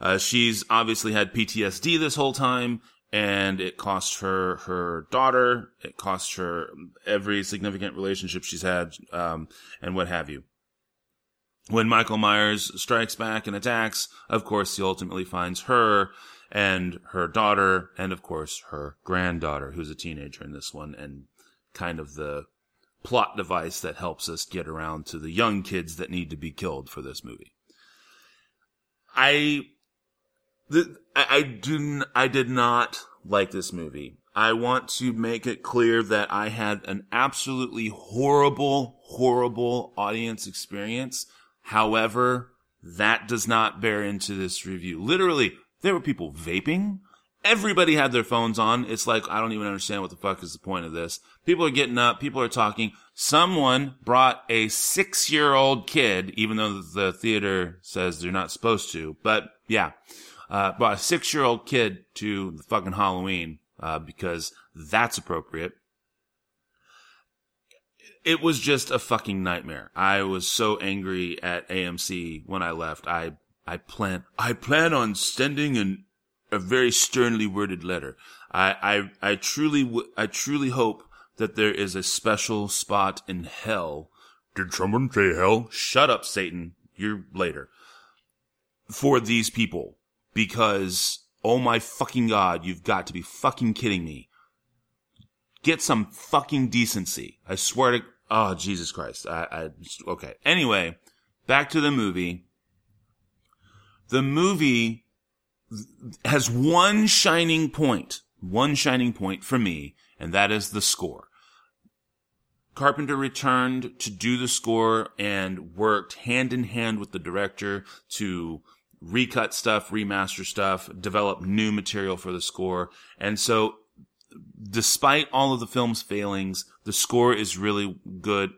Uh, she's obviously had PTSD this whole time, and it cost her her daughter. It cost her every significant relationship she's had, um, and what have you. When Michael Myers strikes back and attacks, of course, he ultimately finds her and her daughter, and of course her granddaughter, who's a teenager in this one, and kind of the plot device that helps us get around to the young kids that need to be killed for this movie. I, the, I, I do, I did not like this movie. I want to make it clear that I had an absolutely horrible, horrible audience experience. However, that does not bear into this review. Literally, there were people vaping. Everybody had their phones on. It's like, I don't even understand what the fuck is the point of this. People are getting up. People are talking. Someone brought a six year old kid, even though the theater says they're not supposed to. But yeah, uh, brought a six year old kid to the fucking Halloween, uh, because that's appropriate. It was just a fucking nightmare. I was so angry at AMC when I left. I I plan I plan on sending an a very sternly worded letter. I I I truly I truly hope that there is a special spot in hell. Did someone say hell? Shut up, Satan. You're later. For these people because oh my fucking god, you've got to be fucking kidding me. Get some fucking decency. I swear to oh Jesus Christ. I, I okay. Anyway, back to the movie the movie has one shining point, one shining point for me, and that is the score. Carpenter returned to do the score and worked hand in hand with the director to recut stuff, remaster stuff, develop new material for the score. And so despite all of the film's failings, the score is really good,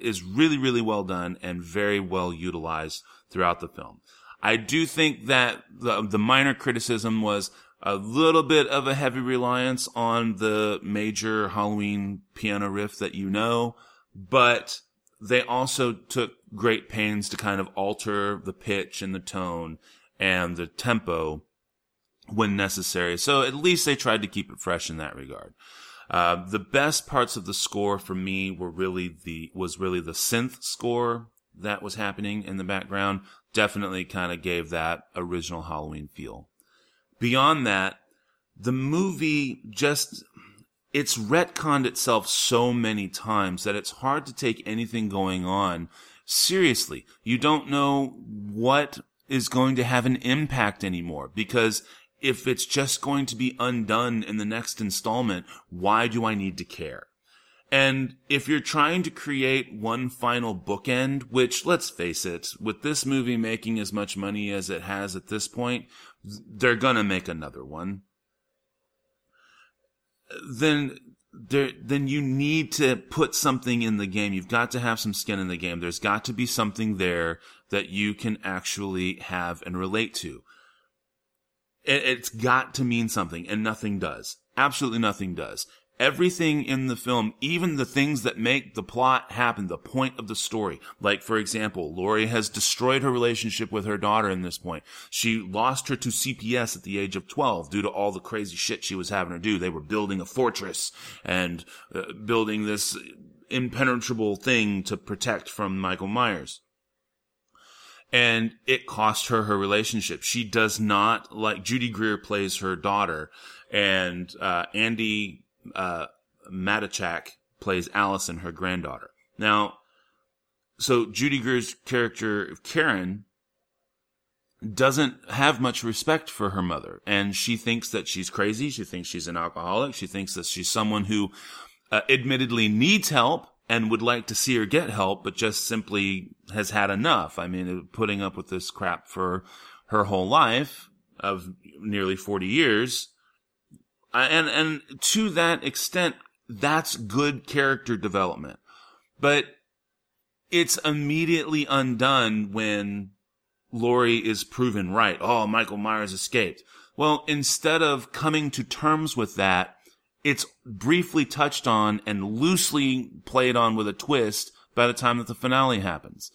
is really, really well done and very well utilized throughout the film. I do think that the, the minor criticism was a little bit of a heavy reliance on the major Halloween piano riff that you know, but they also took great pains to kind of alter the pitch and the tone and the tempo when necessary. So at least they tried to keep it fresh in that regard. Uh, the best parts of the score for me were really the was really the synth score that was happening in the background. Definitely kind of gave that original Halloween feel. Beyond that, the movie just it's retconned itself so many times that it's hard to take anything going on seriously. You don't know what is going to have an impact anymore because if it's just going to be undone in the next installment, why do I need to care? And if you're trying to create one final bookend, which let's face it, with this movie making as much money as it has at this point, they're gonna make another one. Then there, then you need to put something in the game. You've got to have some skin in the game. There's got to be something there that you can actually have and relate to it, it's got to mean something and nothing does. Absolutely nothing does. Everything in the film, even the things that make the plot happen, the point of the story. Like, for example, Laurie has destroyed her relationship with her daughter in this point. She lost her to CPS at the age of 12 due to all the crazy shit she was having to do. They were building a fortress and uh, building this impenetrable thing to protect from Michael Myers and it cost her her relationship. She does not like Judy Greer plays her daughter, and uh, Andi uh, Matichak plays Allison, her granddaughter. Now, so Judy Greer's character Karen doesn't have much respect for her mother, and she thinks that she's crazy. She thinks she's an alcoholic. She thinks that she's someone who, uh, admittedly, needs help and would like to see her get help, but just simply has had enough. I mean, putting up with this crap for her whole life of nearly 40 years. Uh, and, and to that extent, that's good character development. But it's immediately undone when Laurie is proven right. Oh, Michael Myers escaped. Well, instead of coming to terms with that, it's briefly touched on and loosely played on with a twist by the time that the finale happens.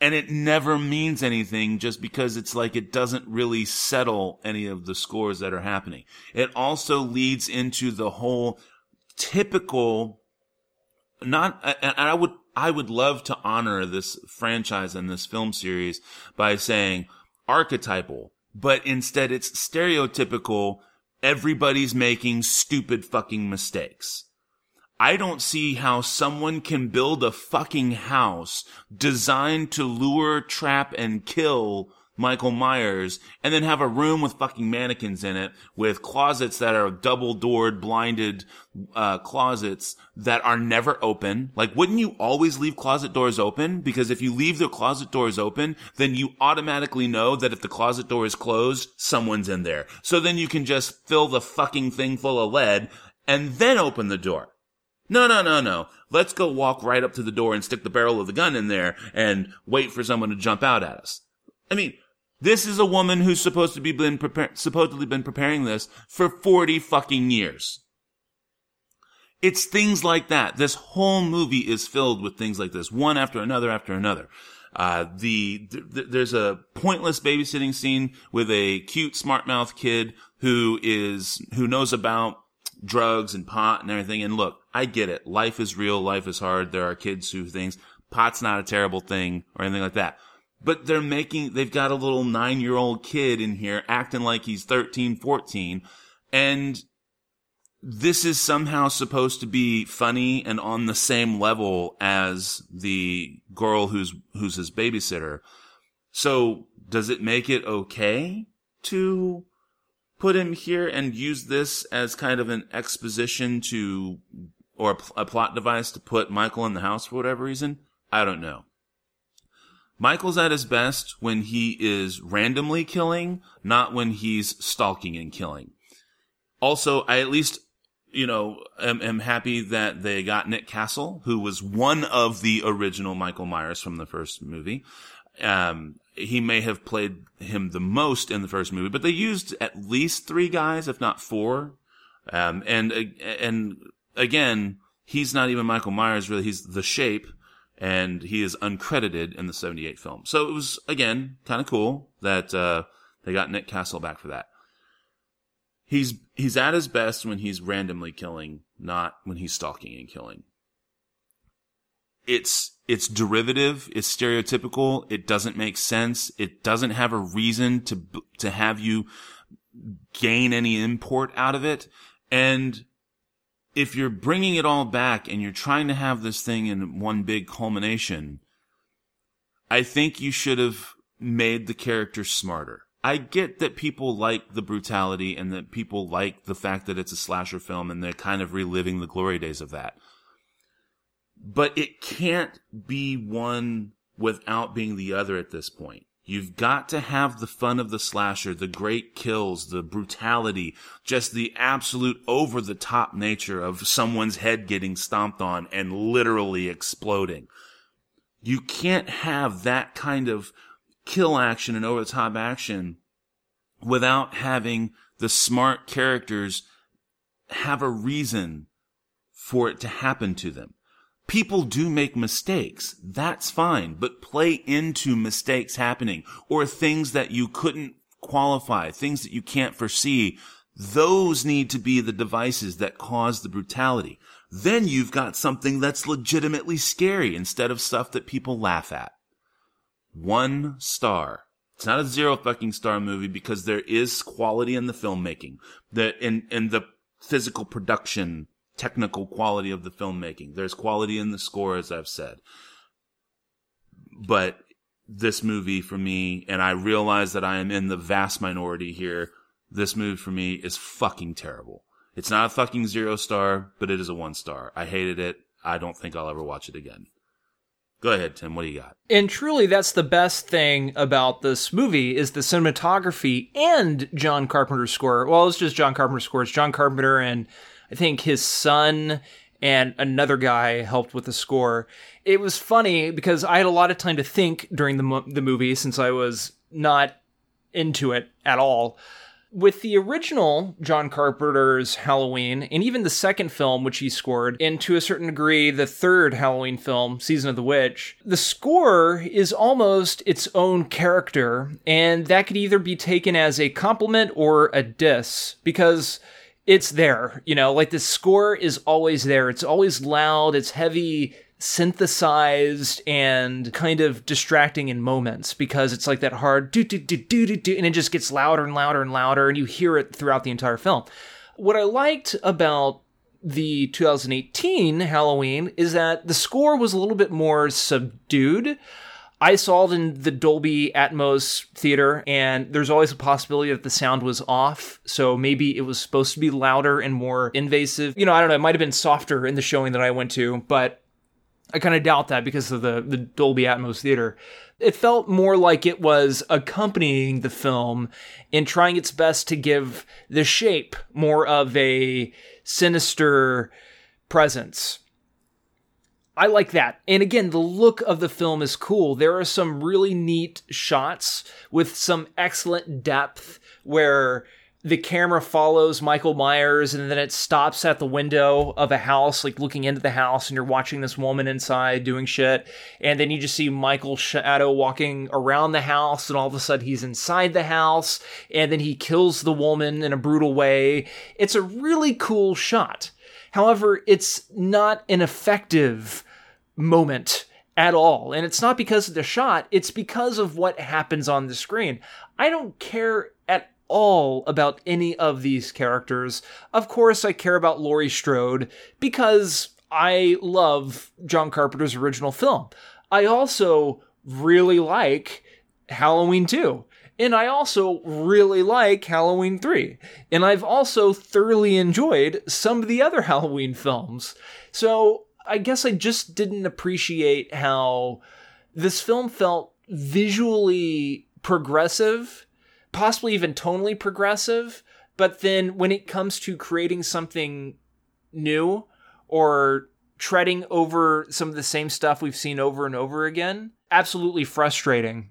And it never means anything just because it's like it doesn't really settle any of the scores that are happening. It also leads into the whole typical, not, and I would, I would love to honor this franchise and this film series by saying archetypal, but instead it's stereotypical everybody's making stupid fucking mistakes. I don't see how someone can build a fucking house designed to lure, trap, and kill Michael Myers and then have a room with fucking mannequins in it with closets that are double doored, blinded, uh, closets that are never open. Like, wouldn't you always leave closet doors open? Because if you leave the closet doors open, then you automatically know that if the closet door is closed, someone's in there. So then you can just fill the fucking thing full of lead and then open the door. No, no, no, no. Let's go walk right up to the door and stick the barrel of the gun in there and wait for someone to jump out at us. I mean, this is a woman who's supposed to be been prepar- supposedly been preparing this for 40 fucking years. It's things like that. This whole movie is filled with things like this, one after another after another. Uh, the, th- there's a pointless babysitting scene with a cute smart mouth kid who is, who knows about drugs and pot and everything. And look, I get it. Life is real. Life is hard. There are kids who thinks pot's not a terrible thing or anything like that but they're making, they've got a little nine year old kid in here acting like he's 13, 14. And this is somehow supposed to be funny and on the same level as the girl who's, who's his babysitter. So does it make it okay to put him here and use this as kind of an exposition to, or a plot device to put Michael in the house for whatever reason? I don't know. Michael's at his best when he is randomly killing, not when he's stalking and killing. Also, I at least, you know, am, am happy that they got Nick Castle, who was one of the original Michael Myers from the first movie. Um, he may have played him the most in the first movie, but they used at least three guys, if not four. Um, and, and again, he's not even Michael Myers, really. He's the shape, and he is uncredited in the 78 film. So it was, again, kind of cool that, uh, they got Nick Castle back for that. He's, he's at his best when he's randomly killing, not when he's stalking and killing. It's, it's derivative, it's stereotypical, it doesn't make sense, it doesn't have a reason to, to have you gain any import out of it. And if you're bringing it all back and you're trying to have this thing in one big culmination, I think you should have made the character smarter. I get that people like the brutality and that people like the fact that it's a slasher film and they're kind of reliving the glory days of that. But it can't be one without being the other at this point. You've got to have the fun of the slasher, the great kills, the brutality, just the absolute over the top nature of someone's head getting stomped on and literally exploding. You can't have that kind of kill action and over the top action without having the smart characters have a reason for it to happen to them people do make mistakes. That's fine, but play into mistakes happening or things that you couldn't qualify, things that you can't foresee. Those need to be the devices that cause the brutality. Then you've got something that's legitimately scary instead of stuff that people laugh at. One star. It's not a zero fucking star movie because there is quality in the filmmaking, the in in the physical production technical quality of the filmmaking. There's quality in the score, as I've said. But this movie for me, and I realize that I am in the vast minority here, this movie for me is fucking terrible. It's not a fucking zero star, but it is a one star. I hated it. I don't think I'll ever watch it again. Go ahead, Tim. What do you got? And truly, that's the best thing about this movie is the cinematography and John Carpenter's score. Well, it's just John Carpenter's score. It's John Carpenter and I think his son and another guy helped with the score. It was funny because I had a lot of time to think during the mo- the movie since I was not into it at all. With the original John Carpenter's Halloween, and even the second film, which he scored, and to a certain degree, the third Halloween film, Season of the Witch, the score is almost its own character, and that could either be taken as a compliment or a diss, because it's there. You know, like the score is always there. It's always loud, it's heavy, synthesized, and kind of distracting in moments because it's like that hard do do do do do do, and it just gets louder and louder and louder, and you hear it throughout the entire film. What I liked about the 2018 Halloween is that the score was a little bit more subdued. I saw it in the Dolby Atmos theater, and there's always a possibility that the sound was off. So maybe it was supposed to be louder and more invasive. You know, I don't know. It might have been softer in the showing that I went to, but I kind of doubt that because of the, the Dolby Atmos theater. It felt more like it was accompanying the film and trying its best to give the shape more of a sinister presence. I like that. And again, the look of the film is cool. There are some really neat shots with some excellent depth where the camera follows Michael Myers and then it stops at the window of a house, like looking into the house, and you're watching this woman inside doing shit. And then you just see Michael's shadow walking around the house, and all of a sudden he's inside the house, and then he kills the woman in a brutal way. It's a really cool shot. However, it's not an effective moment at all. And it's not because of the shot, it's because of what happens on the screen. I don't care at all about any of these characters. Of course, I care about Laurie Strode because I love John Carpenter's original film. I also really like Halloween 2. And I also really like Halloween 3. And I've also thoroughly enjoyed some of the other Halloween films. So I guess I just didn't appreciate how this film felt visually progressive, possibly even tonally progressive, but then when it comes to creating something new or treading over some of the same stuff we've seen over and over again, absolutely frustrating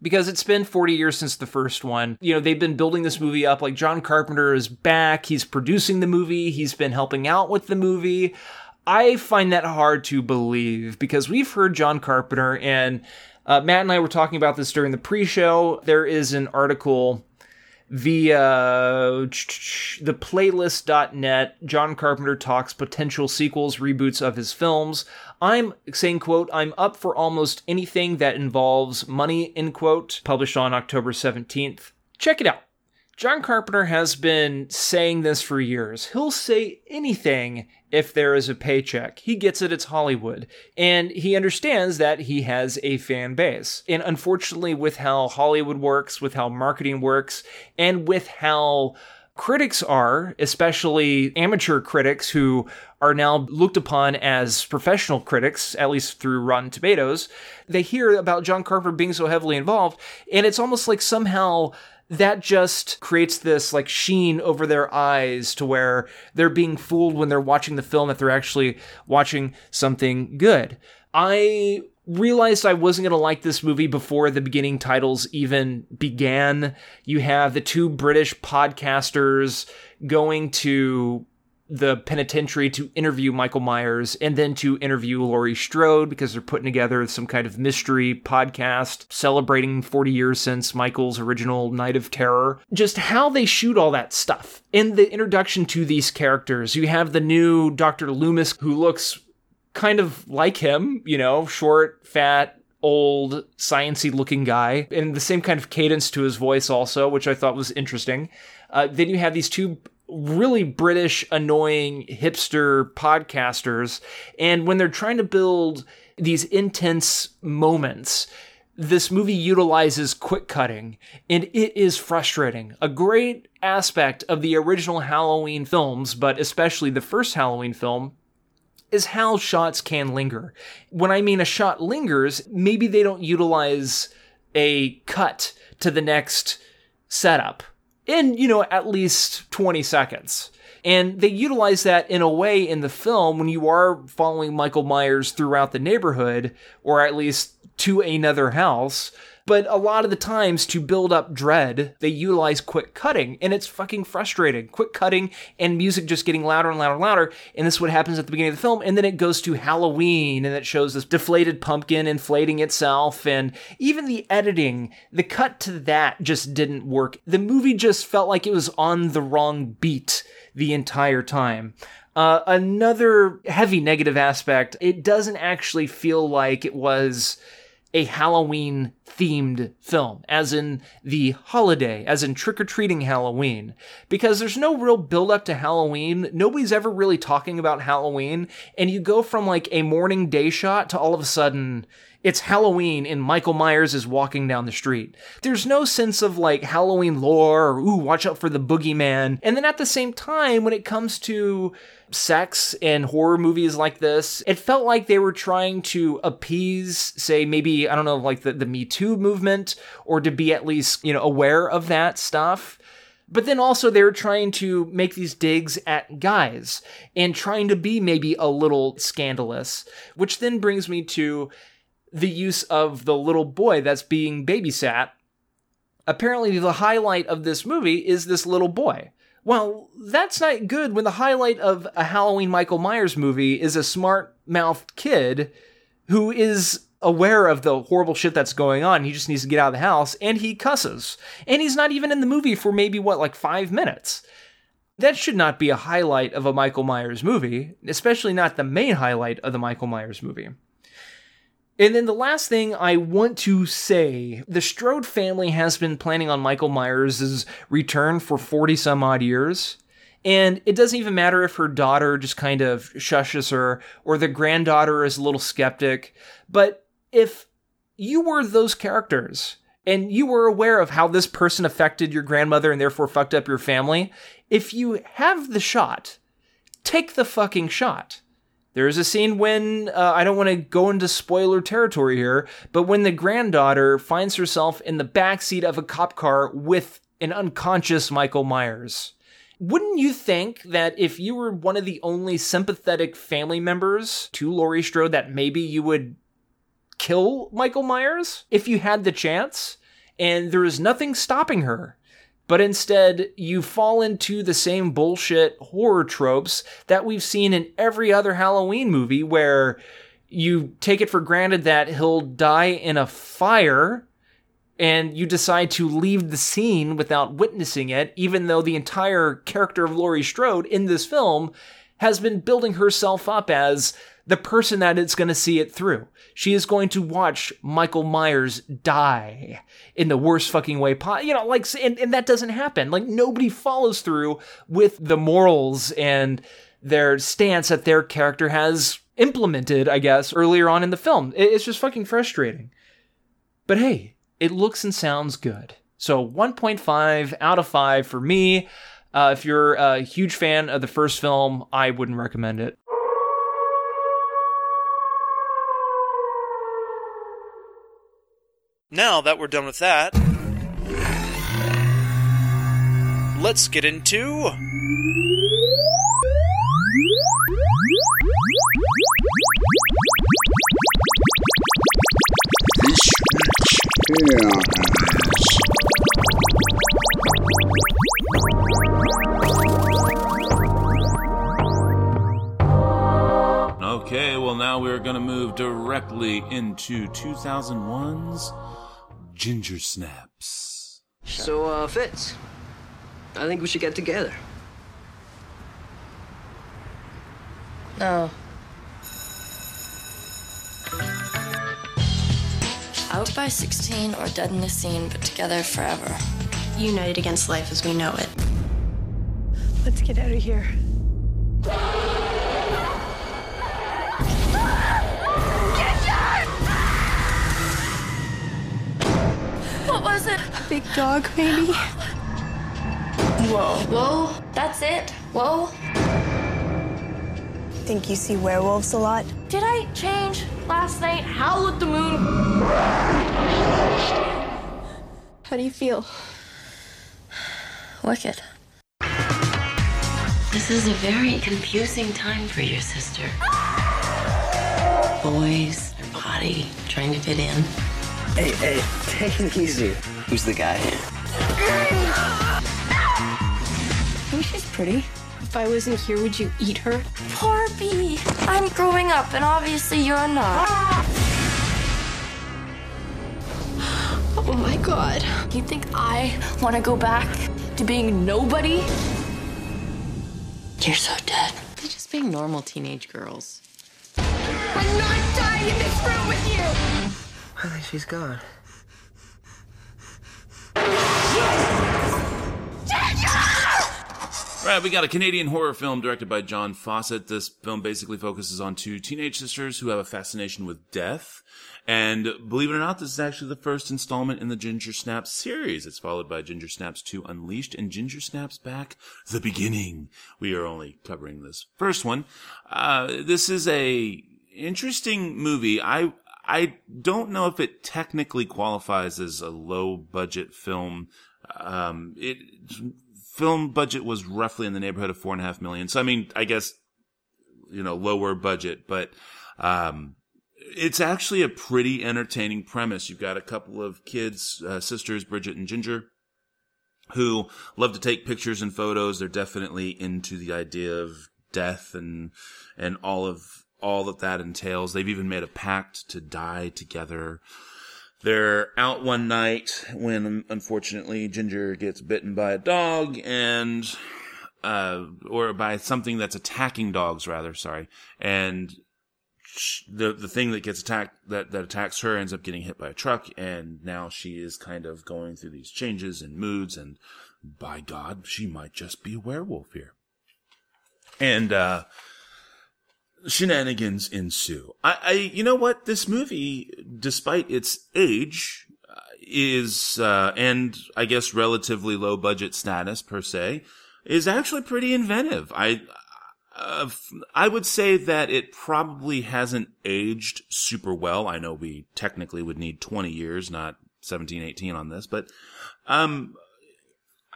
because it's been 40 years since the first one. You know, they've been building this movie up like John Carpenter is back, he's producing the movie, he's been helping out with the movie. I find that hard to believe because we've heard John Carpenter and uh, Matt and I were talking about this during the pre-show. There is an article via theplaylist.net. John Carpenter talks potential sequels, reboots of his films. I'm saying, quote, I'm up for almost anything that involves money, end quote, published on October 17th. Check it out. John Carpenter has been saying this for years. He'll say anything if there is a paycheck. He gets it, it's Hollywood. And he understands that he has a fan base. And unfortunately, with how Hollywood works, with how marketing works, and with how critics are, especially amateur critics who are now looked upon as professional critics, at least through Rotten Tomatoes, they hear about John Carpenter being so heavily involved, and it's almost like somehow that just creates this like sheen over their eyes to where they're being fooled when they're watching the film that they're actually watching something good. I realized I wasn't going to like this movie before the beginning titles even began. You have the two British podcasters going to the penitentiary to interview Michael Myers and then to interview Laurie Strode because they're putting together some kind of mystery podcast celebrating 40 years since Michael's original Night of Terror. Just how they shoot all that stuff. In the introduction to these characters, you have the new Dr. Loomis who looks kind of like him, you know, short, fat, old, sciency looking guy, and the same kind of cadence to his voice also, which I thought was interesting. Uh, then you have these two really British, annoying hipster podcasters. And when they're trying to build these intense moments, this movie utilizes quick cutting and it is frustrating. A great aspect of the original Halloween films, but especially the first Halloween film, is how shots can linger. When I mean a shot lingers, maybe they don't utilize a cut to the next setup in, you know, at least 20 seconds. And they utilize that in a way in the film when you are following Michael Myers throughout the neighborhood, or at least to another house. But a lot of the times to build up dread, they utilize quick cutting, and it's fucking frustrating. Quick cutting and music just getting louder and louder and louder. And this is what happens at the beginning of the film. And then it goes to Halloween, and it shows this deflated pumpkin inflating itself. And even the editing, the cut to that just didn't work. The movie just felt like it was on the wrong beat the entire time. Uh, another heavy negative aspect, it doesn't actually feel like it was a Halloween themed film, as in the holiday, as in trick or treating Halloween, because there's no real build up to Halloween. Nobody's ever really talking about Halloween, and you go from like a morning day shot to all of a sudden it's Halloween and Michael Myers is walking down the street. There's no sense of like Halloween lore or, ooh, watch out for the boogeyman. And then at the same time, when it comes to sex and horror movies like this, it felt like they were trying to appease, say, maybe, I don't know, like the, the Me Too movement or to be at least, you know, aware of that stuff. But then also they were trying to make these digs at guys and trying to be maybe a little scandalous, which then brings me to the use of the little boy that's being babysat. Apparently, the highlight of this movie is this little boy. Well, that's not good when the highlight of a Halloween Michael Myers movie is a smart mouthed kid who is aware of the horrible shit that's going on. He just needs to get out of the house and he cusses. And he's not even in the movie for maybe, what, like five minutes. That should not be a highlight of a Michael Myers movie, especially not the main highlight of the Michael Myers movie. And then the last thing I want to say the Strode family has been planning on Michael Myers' return for 40 some odd years. And it doesn't even matter if her daughter just kind of shushes her or the granddaughter is a little skeptic. But if you were those characters and you were aware of how this person affected your grandmother and therefore fucked up your family, if you have the shot, take the fucking shot. There's a scene when uh, I don't want to go into spoiler territory here, but when the granddaughter finds herself in the backseat of a cop car with an unconscious Michael Myers. Wouldn't you think that if you were one of the only sympathetic family members to Laurie Strode, that maybe you would kill Michael Myers if you had the chance? And there is nothing stopping her. But instead, you fall into the same bullshit horror tropes that we've seen in every other Halloween movie where you take it for granted that he'll die in a fire and you decide to leave the scene without witnessing it, even though the entire character of Laurie Strode in this film has been building herself up as the person that is going to see it through. She is going to watch Michael Myers die in the worst fucking way possible. You know, like, and, and that doesn't happen. Like, nobody follows through with the morals and their stance that their character has implemented, I guess, earlier on in the film. It's just fucking frustrating. But hey, it looks and sounds good. So 1.5 out of 5 for me. Uh, if you're a huge fan of the first film, I wouldn't recommend it. Now that we're done with that, let's get into. This. Okay, well, now we're going to move directly into 2001's Ginger Snaps. So, uh, Fitz, I think we should get together. No. Out by 16 or dead in the scene, but together forever. United against life as we know it. Let's get out of here. What was it? A big dog, maybe? Whoa. Whoa? That's it? Whoa? Think you see werewolves a lot? Did I change last night? Howl at the moon? How do you feel? Wicked. This is a very confusing time for your sister. Boys, her body, trying to fit in. Hey, hey, take it easy. Who's the guy? I think she's pretty. If I wasn't here, would you eat her? Poor bee. I'm growing up, and obviously you're not. Oh my god. You think I want to go back to being nobody? You're so dead. They're just being normal teenage girls. I'm not dying in this room with you! I think she's gone. Right, we got a Canadian horror film directed by John Fawcett. This film basically focuses on two teenage sisters who have a fascination with death. And believe it or not, this is actually the first installment in the Ginger Snaps series. It's followed by Ginger Snaps 2 Unleashed and Ginger Snaps Back, The Beginning. We are only covering this first one. Uh, this is a interesting movie. I, I don't know if it technically qualifies as a low budget film. Um, it, film budget was roughly in the neighborhood of four and a half million. So, I mean, I guess, you know, lower budget, but, um, it's actually a pretty entertaining premise. You've got a couple of kids, uh, sisters, Bridget and Ginger, who love to take pictures and photos. They're definitely into the idea of death and, and all of, all that that entails. They've even made a pact to die together. They're out one night when unfortunately Ginger gets bitten by a dog and, uh, or by something that's attacking dogs rather, sorry. And the the thing that gets attacked that that attacks her ends up getting hit by a truck and now she is kind of going through these changes and moods and by god she might just be a werewolf here and uh shenanigans ensue. I i you know what? This movie despite its age uh, is uh and i guess relatively low budget status per se is actually pretty inventive. I Uh, I would say that it probably hasn't aged super well. I know we technically would need 20 years, not 17, 18 on this, but, um,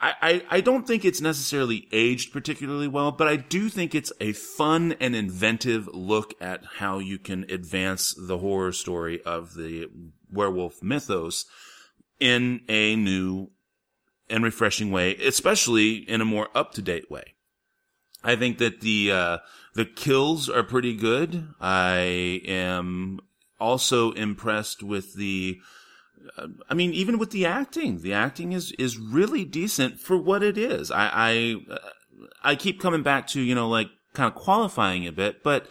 I, I, don't think it's necessarily aged particularly well, but I do think it's a fun and inventive look at how you can advance the horror story of the werewolf mythos in a new and refreshing way, especially in a more up to date way. I think that the uh, the kills are pretty good. I am also impressed with the. I mean, even with the acting, the acting is is really decent for what it is. I I, uh, I keep coming back to you know like kind of qualifying a bit, but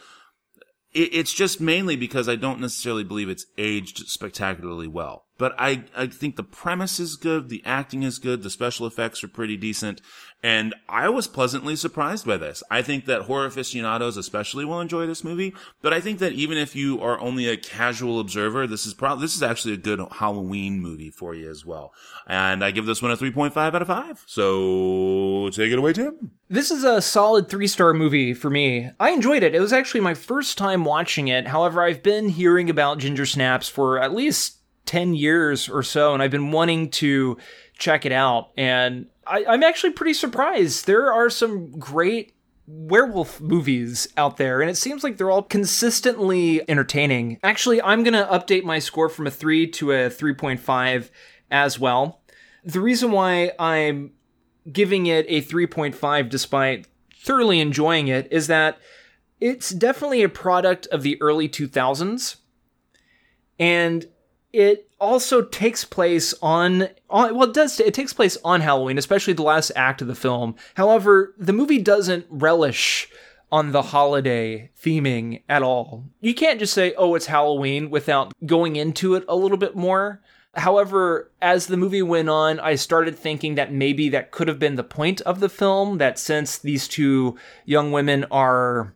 it, it's just mainly because I don't necessarily believe it's aged spectacularly well. But I, I think the premise is good, the acting is good, the special effects are pretty decent, and I was pleasantly surprised by this. I think that horror aficionados especially will enjoy this movie, but I think that even if you are only a casual observer, this is probably, this is actually a good Halloween movie for you as well. And I give this one a 3.5 out of 5. So take it away, Tim. This is a solid three star movie for me. I enjoyed it. It was actually my first time watching it. However, I've been hearing about Ginger Snaps for at least 10 years or so, and I've been wanting to check it out. And I, I'm actually pretty surprised. There are some great werewolf movies out there, and it seems like they're all consistently entertaining. Actually, I'm going to update my score from a 3 to a 3.5 as well. The reason why I'm giving it a 3.5 despite thoroughly enjoying it is that it's definitely a product of the early 2000s. And it also takes place on, on well it does it takes place on halloween especially the last act of the film however the movie doesn't relish on the holiday theming at all you can't just say oh it's halloween without going into it a little bit more However, as the movie went on, I started thinking that maybe that could have been the point of the film. That since these two young women are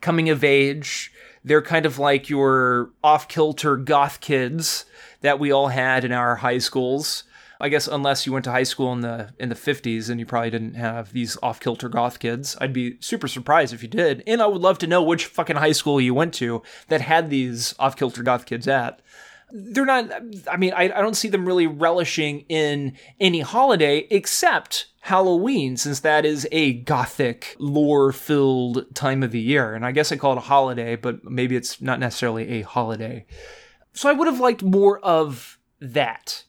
coming of age, they're kind of like your off kilter goth kids that we all had in our high schools. I guess unless you went to high school in the in the 50s and you probably didn't have these off kilter goth kids. I'd be super surprised if you did. And I would love to know which fucking high school you went to that had these off kilter goth kids at they're not i mean I, I don't see them really relishing in any holiday except halloween since that is a gothic lore filled time of the year and i guess i call it a holiday but maybe it's not necessarily a holiday so i would have liked more of that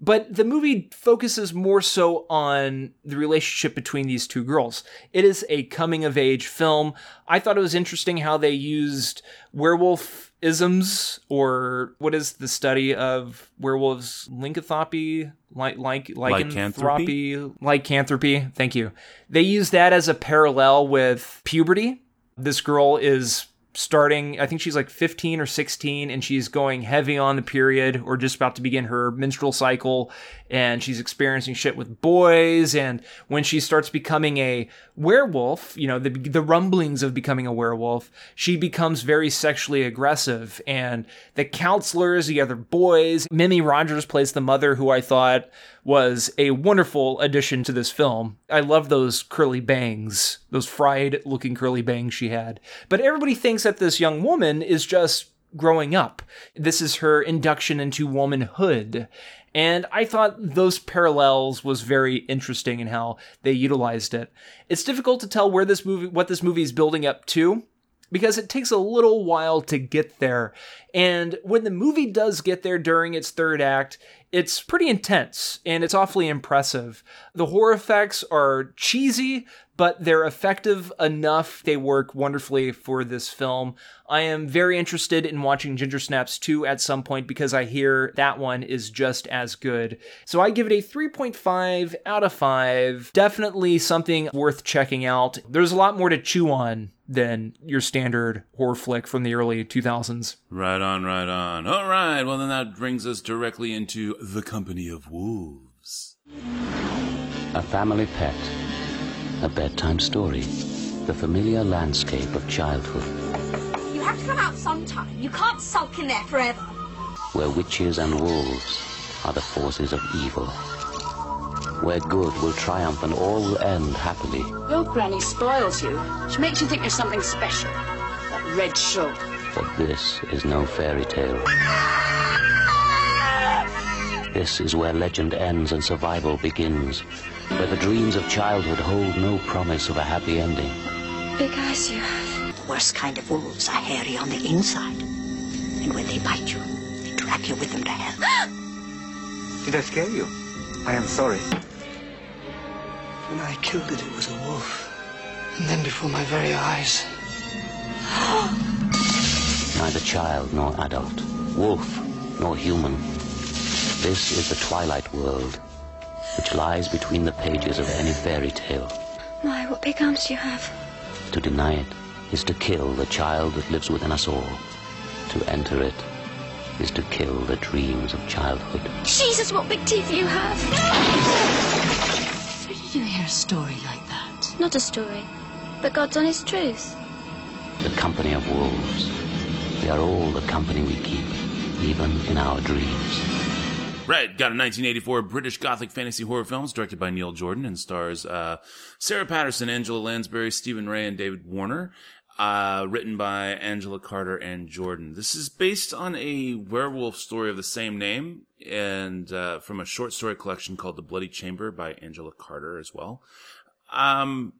but the movie focuses more so on the relationship between these two girls. It is a coming of age film. I thought it was interesting how they used werewolf isms or what is the study of werewolves? Lycanthropy? Like like lycanthropy? Lycanthropy. Thank you. They use that as a parallel with puberty. This girl is starting i think she's like 15 or 16 and she's going heavy on the period or just about to begin her menstrual cycle and she's experiencing shit with boys and when she starts becoming a werewolf you know the the rumblings of becoming a werewolf she becomes very sexually aggressive and the counselors the other boys mimi rogers plays the mother who i thought was a wonderful addition to this film. I love those curly bangs those fried looking curly bangs she had. But everybody thinks that this young woman is just growing up. This is her induction into womanhood. And I thought those parallels was very interesting in how they utilized it. It's difficult to tell where this movie, what this movie is building up to, because it takes a little while to get there. And when the movie does get there during its third act, it's pretty intense and it's awfully impressive. The horror effects are cheesy, but they're effective enough. They work wonderfully for this film. I am very interested in watching Ginger Snaps 2 at some point because I hear that one is just as good. So I give it a 3.5 out of 5. Definitely something worth checking out. There's a lot more to chew on than your standard horror flick from the early 2000s. Right on, right on. All right, well, then that brings us directly into The Company of Wolves. A family pet a bedtime story, the familiar landscape of childhood. You have to come out sometime. You can't sulk in there forever. Where witches and wolves are the forces of evil. where good will triumph and all will end happily. Your granny spoils you. She makes you think you're something special. That red shoulder. But this is no fairy tale. This is where legend ends and survival begins, where the dreams of childhood hold no promise of a happy ending. Big eyes you have. The worst kind of wolves are hairy on the inside. And when they bite you, they drag you with them to hell. Did I scare you? I am sorry. When I killed it, it was a wolf. And then before my very eyes. Neither child nor adult, wolf nor human. This is the twilight world, which lies between the pages of any fairy tale. My, what big arms you have. To deny it is to kill the child that lives within us all. To enter it is to kill the dreams of childhood. Jesus, what big teeth you have. Where did you hear a story like that? Not a story, but God's honest truth. The company of wolves. They are all the company we keep, even in our dreams. Right, got a 1984 British Gothic fantasy horror film directed by Neil Jordan and stars uh, Sarah Patterson, Angela Lansbury, Stephen Rea, and David Warner. Uh, written by Angela Carter and Jordan. This is based on a werewolf story of the same name and uh, from a short story collection called The Bloody Chamber by Angela Carter as well. Um,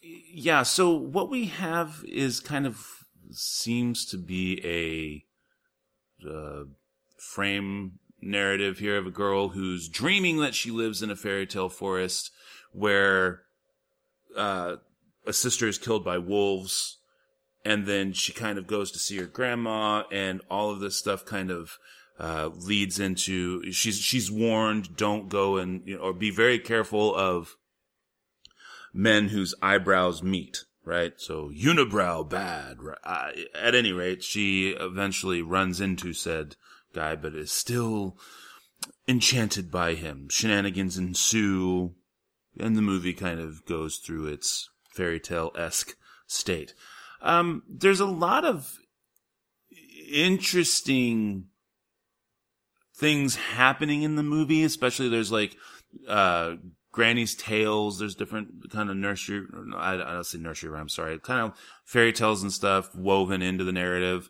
yeah, so what we have is kind of seems to be a uh, frame narrative here of a girl who's dreaming that she lives in a fairy tale forest where uh, a sister is killed by wolves and then she kind of goes to see her grandma and all of this stuff kind of uh, leads into she's she's warned don't go and you know or be very careful of men whose eyebrows meet right? So unibrow bad uh, at any rate she eventually runs into said guy but is still enchanted by him shenanigans ensue and the movie kind of goes through its fairy tale-esque state um, there's a lot of interesting things happening in the movie, especially there's like, uh, Granny's tales. There's different kind of nursery, I, I don't say nursery rhyme, sorry, kind of fairy tales and stuff woven into the narrative.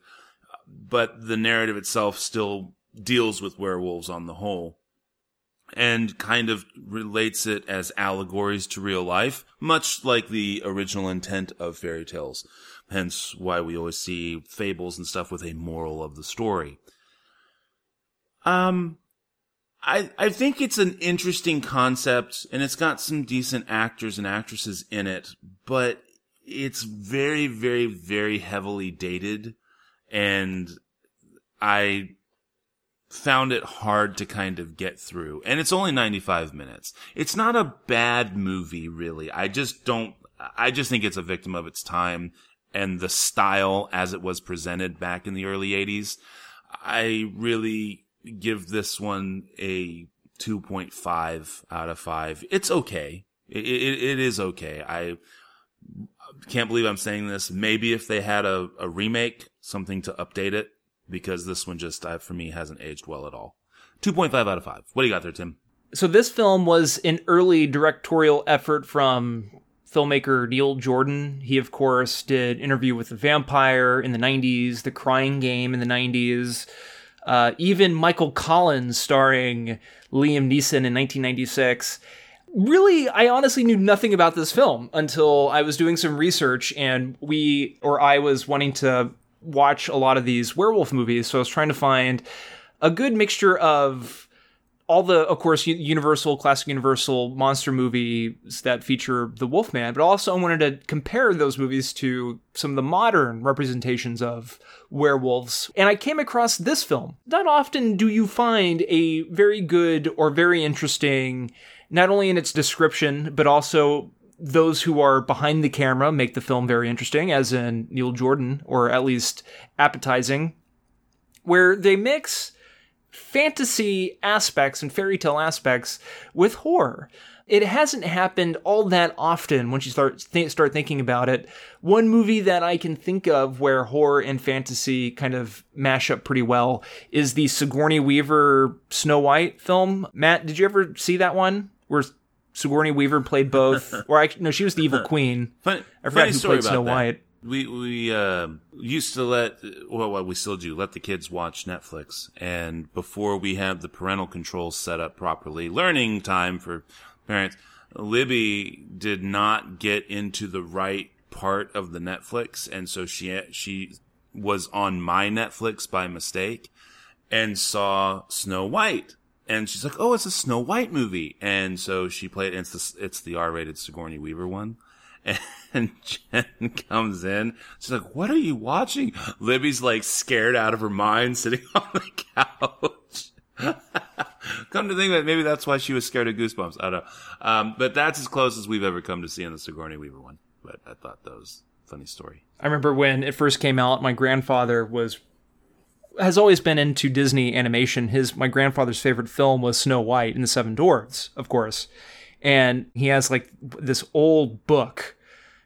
But the narrative itself still deals with werewolves on the whole and kind of relates it as allegories to real life, much like the original intent of fairy tales. Hence why we always see fables and stuff with a moral of the story. Um, I, I think it's an interesting concept and it's got some decent actors and actresses in it, but it's very, very, very heavily dated and I found it hard to kind of get through. And it's only 95 minutes. It's not a bad movie, really. I just don't, I just think it's a victim of its time and the style as it was presented back in the early 80s. I really give this one a 2.5 out of 5. It's okay. It, it, it is okay. I can't believe I'm saying this. Maybe if they had a, a remake, something to update it, because this one just, uh, for me, hasn't aged well at all. 2.5 out of 5. What do you got there, Tim? So this film was an early directorial effort from filmmaker Neil Jordan. He, of course, did Interview with the Vampire in the 90s, The Crying Game in the 90s, uh, even Michael Collins starring Liam Neeson in 1996. Really, I honestly knew nothing about this film until I was doing some research and we, or I was wanting to watch a lot of these werewolf movies. So I was trying to find a good mixture of all the, of course, Universal, classic Universal monster movies that feature the Wolfman, but also I wanted to compare those movies to some of the modern representations of werewolves. And I came across this film. Not often do you find a very good or very interesting, not only in its description, but also those who are behind the camera make the film very interesting, as in Neil Jordan, or at least appetizing, where they mix fantasy aspects and fairy tale aspects with horror. It hasn't happened all that often once you start th- start thinking about it. One movie that I can think of where horror and fantasy kind of mash up pretty well is the Sigourney Weaver Snow White film. Matt, did you ever see that one? Where Sigourney Weaver played both, or I, no, she was the evil queen. Funny, I forgot who played Snow that. White. We we uh, used to let well, what we still do let the kids watch Netflix, and before we have the parental controls set up properly, learning time for parents. Libby did not get into the right part of the Netflix, and so she she was on my Netflix by mistake and saw Snow White. And she's like, "Oh, it's a Snow White movie," and so she played. It's the it's the R-rated Sigourney Weaver one, and Jen comes in. She's like, "What are you watching?" Libby's like scared out of her mind, sitting on the couch. come to think of it, maybe that's why she was scared of Goosebumps. I don't know, um, but that's as close as we've ever come to seeing the Sigourney Weaver one. But I thought that was a funny story. I remember when it first came out, my grandfather was has always been into Disney animation. His my grandfather's favorite film was Snow White and the Seven Dwarfs, of course. And he has like this old book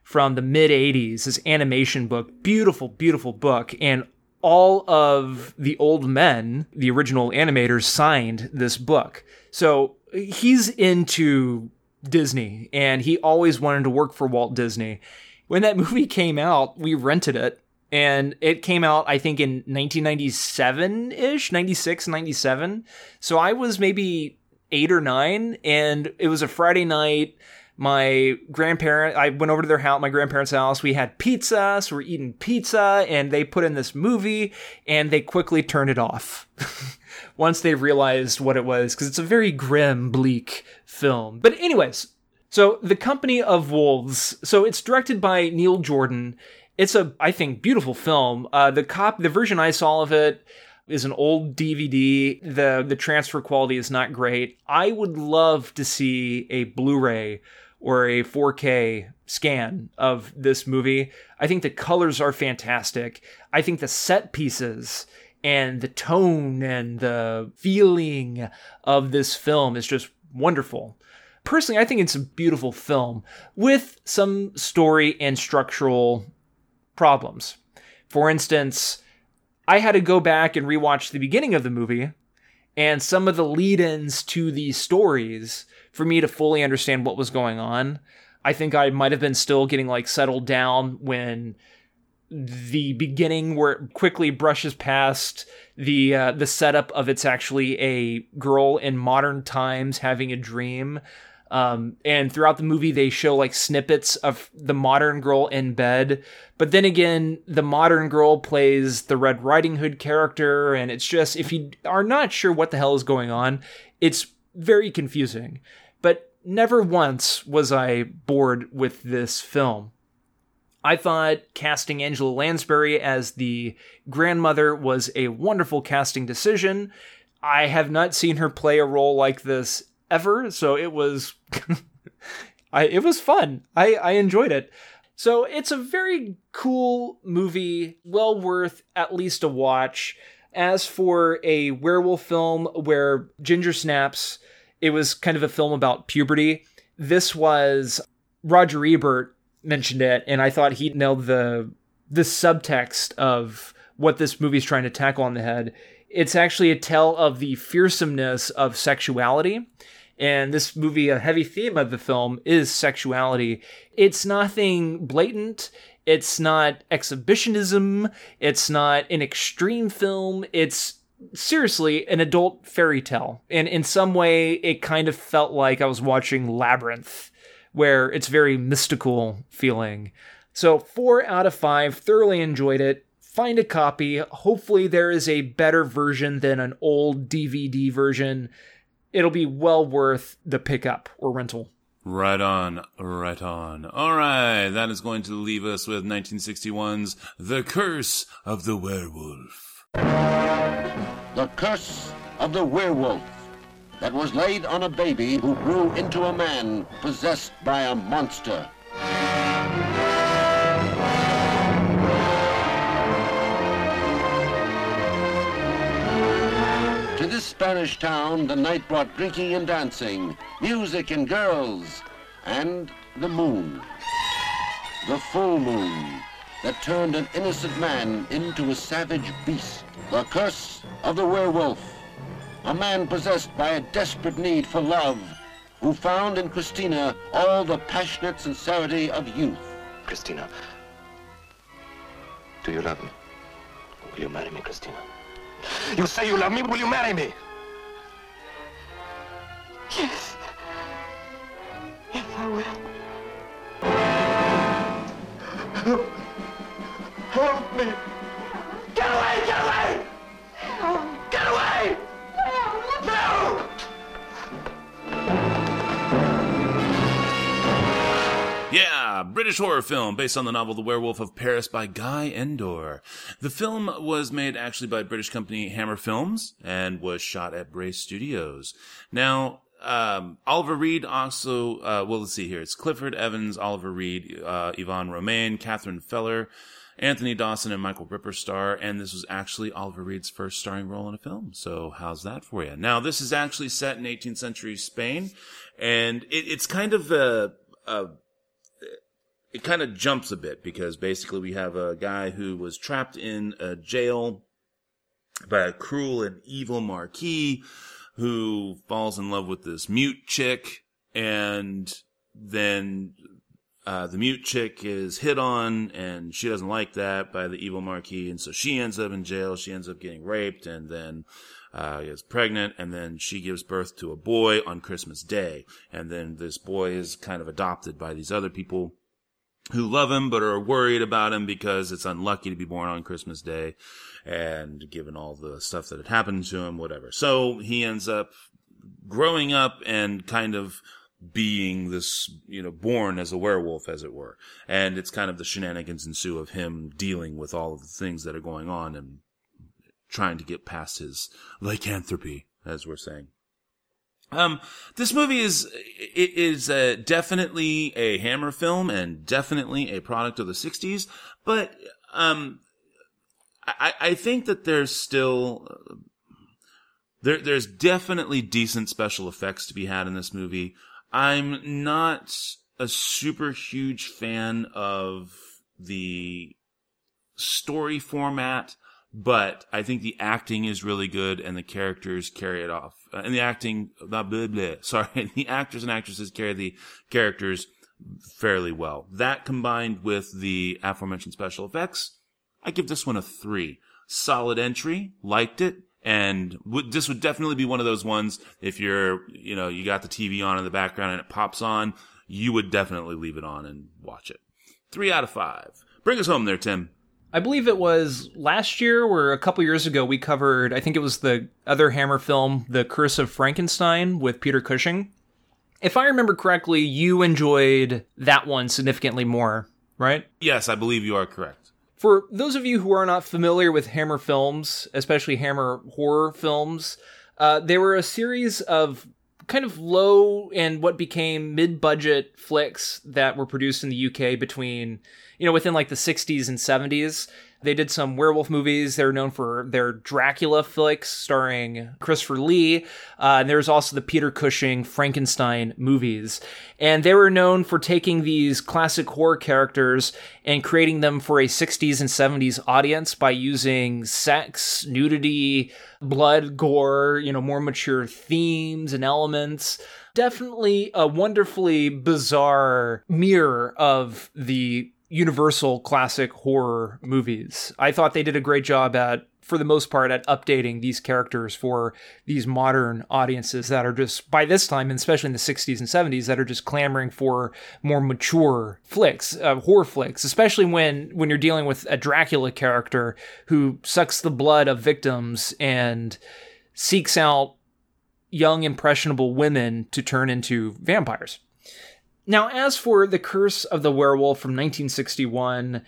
from the mid 80s, this animation book, beautiful beautiful book and all of the old men, the original animators signed this book. So he's into Disney and he always wanted to work for Walt Disney. When that movie came out, we rented it and it came out I think in 1997ish, 96, 97. So I was maybe 8 or 9 and it was a Friday night. My grandparent, I went over to their house, my grandparents' house. We had pizza, so we're eating pizza, and they put in this movie, and they quickly turned it off once they realized what it was, because it's a very grim, bleak film. But anyways, so the Company of Wolves. So it's directed by Neil Jordan. It's a, I think, beautiful film. Uh, the cop, the version I saw of it is an old DVD. the The transfer quality is not great. I would love to see a Blu-ray or a 4K scan of this movie. I think the colors are fantastic. I think the set pieces and the tone and the feeling of this film is just wonderful personally, I think it's a beautiful film with some story and structural problems. For instance, I had to go back and rewatch the beginning of the movie and some of the lead ins to these stories for me to fully understand what was going on. I think I might have been still getting like settled down when the beginning where it quickly brushes past the uh, the setup of it's actually a girl in modern times having a dream um, and throughout the movie, they show like snippets of the modern girl in bed. But then again, the modern girl plays the Red Riding Hood character. And it's just, if you are not sure what the hell is going on, it's very confusing. But never once was I bored with this film. I thought casting Angela Lansbury as the grandmother was a wonderful casting decision. I have not seen her play a role like this ever. So it was, I it was fun. I I enjoyed it. So it's a very cool movie, well worth at least a watch. As for a werewolf film where Ginger snaps, it was kind of a film about puberty. This was Roger Ebert mentioned it, and I thought he nailed the the subtext of what this movie is trying to tackle on the head. It's actually a tale of the fearsomeness of sexuality. And this movie, a heavy theme of the film is sexuality. It's nothing blatant. It's not exhibitionism. It's not an extreme film. It's seriously an adult fairy tale. And in some way, it kind of felt like I was watching Labyrinth, where it's very mystical feeling. So, four out of five, thoroughly enjoyed it. Find a copy. Hopefully, there is a better version than an old DVD version. It'll be well worth the pickup or rental. Right on, right on. All right, that is going to leave us with 1961's The Curse of the Werewolf. The Curse of the Werewolf that was laid on a baby who grew into a man possessed by a monster. This Spanish town, the night brought drinking and dancing, music and girls, and the moon. The full moon that turned an innocent man into a savage beast. The curse of the werewolf. A man possessed by a desperate need for love who found in Christina all the passionate sincerity of youth. Christina, do you love me? Will you marry me, Christina? You say you love me, will you marry me? Yes. Yes, I will. Help, help me! Get away! Get away! Get away! No! Yeah, British horror film based on the novel The Werewolf of Paris by Guy Endore. The film was made actually by British company Hammer Films and was shot at Bray Studios. Now, um, Oliver Reed also, uh, well, let's see here. It's Clifford Evans, Oliver Reed, uh, Yvonne Romain, Catherine Feller, Anthony Dawson, and Michael Ripper star. And this was actually Oliver Reed's first starring role in a film. So how's that for you? Now, this is actually set in 18th century Spain, and it, it's kind of a, a it kind of jumps a bit because basically we have a guy who was trapped in a jail by a cruel and evil marquis who falls in love with this mute chick and then uh, the mute chick is hit on and she doesn't like that by the evil marquis and so she ends up in jail. She ends up getting raped and then uh, gets pregnant and then she gives birth to a boy on christmas day. And then this boy is kind of adopted by these other people who love him but are worried about him because it's unlucky to be born on Christmas Day and given all the stuff that had happened to him, whatever. So he ends up growing up and kind of being this, you know, born as a werewolf, as it were. And it's kind of the shenanigans ensue of him dealing with all of the things that are going on and trying to get past his lycanthropy, as we're saying. Um, this movie is it is definitely a Hammer film and definitely a product of the '60s, but um, I, I think that there's still there there's definitely decent special effects to be had in this movie. I'm not a super huge fan of the story format but I think the acting is really good and the characters carry it off. Uh, and the acting, blah, blah, blah, sorry, the actors and actresses carry the characters fairly well. That combined with the aforementioned special effects, I give this one a three. Solid entry, liked it, and this would definitely be one of those ones if you're, you know, you got the TV on in the background and it pops on, you would definitely leave it on and watch it. Three out of five. Bring us home there, Tim. I believe it was last year or a couple years ago we covered I think it was the other Hammer film, The Curse of Frankenstein with Peter Cushing. If I remember correctly, you enjoyed that one significantly more, right? Yes, I believe you are correct. For those of you who are not familiar with Hammer films, especially Hammer horror films, uh, they were a series of kind of low and what became mid-budget flicks that were produced in the UK between you know, within like the 60s and 70s. They did some werewolf movies. They're known for their Dracula flicks starring Christopher Lee. Uh, and there's also the Peter Cushing Frankenstein movies. And they were known for taking these classic horror characters and creating them for a 60s and 70s audience by using sex, nudity, blood, gore, you know, more mature themes and elements definitely a wonderfully bizarre mirror of the universal classic horror movies. I thought they did a great job at for the most part at updating these characters for these modern audiences that are just by this time and especially in the 60s and 70s that are just clamoring for more mature flicks uh, horror flicks especially when when you're dealing with a dracula character who sucks the blood of victims and seeks out young impressionable women to turn into vampires now, as for The Curse of the Werewolf from 1961,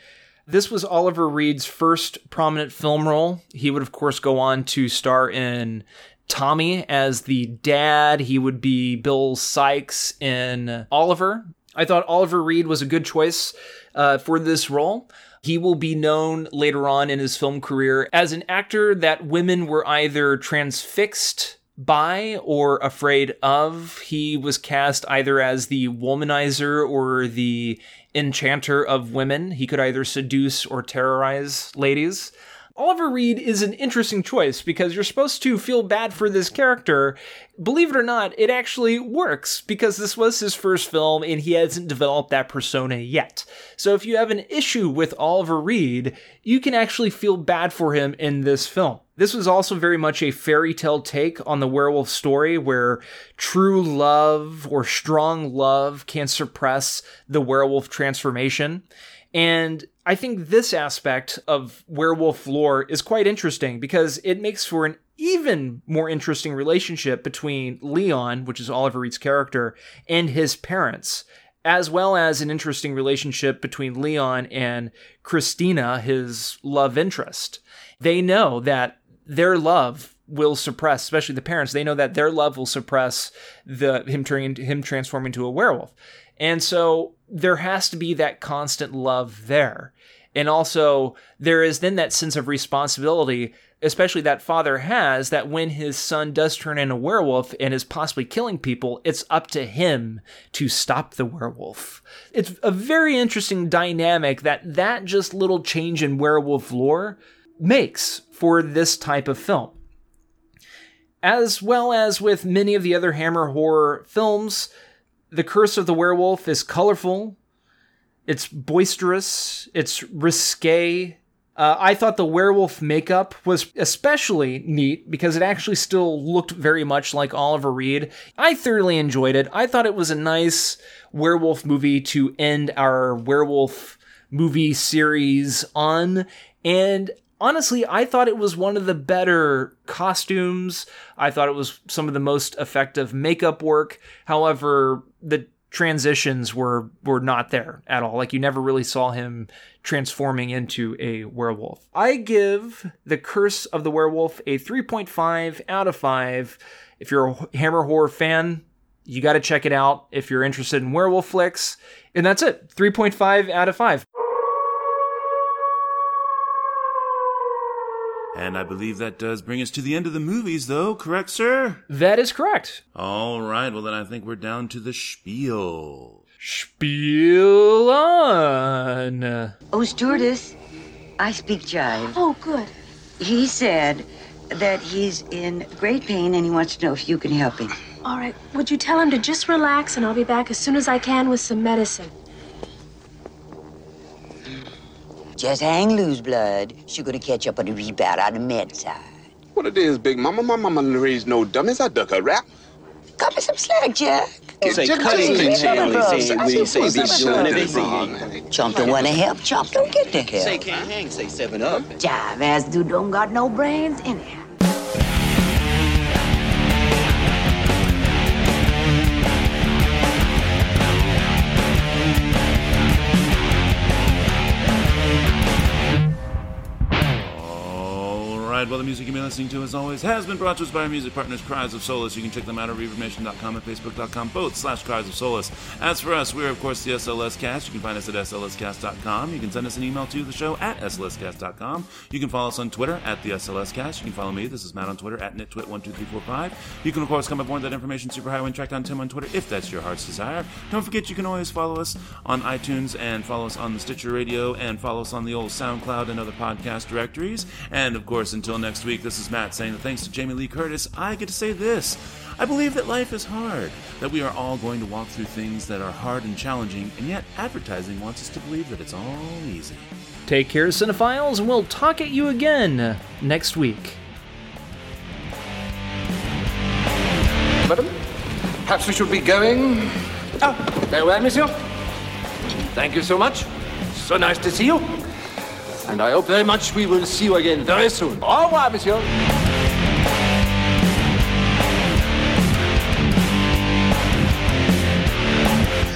this was Oliver Reed's first prominent film role. He would, of course, go on to star in Tommy as the dad. He would be Bill Sikes in Oliver. I thought Oliver Reed was a good choice uh, for this role. He will be known later on in his film career as an actor that women were either transfixed by or afraid of. He was cast either as the womanizer or the enchanter of women. He could either seduce or terrorize ladies. Oliver Reed is an interesting choice because you're supposed to feel bad for this character. Believe it or not, it actually works because this was his first film and he hasn't developed that persona yet. So if you have an issue with Oliver Reed, you can actually feel bad for him in this film. This was also very much a fairy tale take on the werewolf story where true love or strong love can suppress the werewolf transformation. And I think this aspect of werewolf lore is quite interesting because it makes for an even more interesting relationship between Leon, which is Oliver Reed's character, and his parents, as well as an interesting relationship between Leon and Christina, his love interest. They know that their love will suppress, especially the parents. They know that their love will suppress the him turning him transforming into a werewolf, and so there has to be that constant love there. And also, there is then that sense of responsibility, especially that father has, that when his son does turn into a werewolf and is possibly killing people, it's up to him to stop the werewolf. It's a very interesting dynamic that that just little change in werewolf lore makes for this type of film. As well as with many of the other Hammer horror films, The Curse of the Werewolf is colorful, it's boisterous, it's risque. Uh, I thought the werewolf makeup was especially neat because it actually still looked very much like Oliver Reed. I thoroughly enjoyed it. I thought it was a nice werewolf movie to end our werewolf movie series on. And honestly, I thought it was one of the better costumes. I thought it was some of the most effective makeup work. However, the transitions were were not there at all. Like you never really saw him transforming into a werewolf. I give The Curse of the Werewolf a 3.5 out of 5. If you're a Hammer horror fan, you got to check it out if you're interested in werewolf flicks. And that's it. 3.5 out of 5. And I believe that does bring us to the end of the movies, though, correct, sir? That is correct. All right, well, then I think we're down to the spiel. Spiel on. Oh, stewardess, I speak jive. Oh, good. He said that he's in great pain and he wants to know if you can help him. All right. Would you tell him to just relax and I'll be back as soon as I can with some medicine? Just hang loose, blood. She's gonna catch up on the rebound on the med side. What it is, Big Mama? My mama raised no dummies. I duck a rap. Cut me some slack, Jack. Say Jack, cutting Jack, and Jack, say Jack, we Jack, say Jack, be Jack, doing Jack, everything. Chump don't wanna help, Chump don't get the help. Say can't hang, say seven up. Jive ass dude don't got no brains anyhow. All right, well, the music you've been listening to, as always, has been brought to us by our music partners, Cries of Solace. You can check them out at ReverbNation.com and Facebook.com, both slash Cries of Solace. As for us, we're, of course, the SLS Cast. You can find us at SLScast.com. You can send us an email to the show at SLScast.com. You can follow us on Twitter at the SLS Cast. You can follow me, this is Matt on Twitter, at NitTwit12345. You can, of course, come aboard that information superhighway and track down Tim on Twitter if that's your heart's desire. Don't forget, you can always follow us on iTunes and follow us on the Stitcher Radio and follow us on the old SoundCloud and other podcast directories. And, of course, until next week, this is Matt saying that thanks to Jamie Lee Curtis, I get to say this. I believe that life is hard, that we are all going to walk through things that are hard and challenging, and yet advertising wants us to believe that it's all easy. Take care, cinephiles, and we'll talk at you again next week. Madam, perhaps we should be going. Oh, farewell, monsieur. Thank you so much. So nice to see you. And I hope very much we will see you again very soon. Au revoir, monsieur.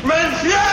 Monsieur!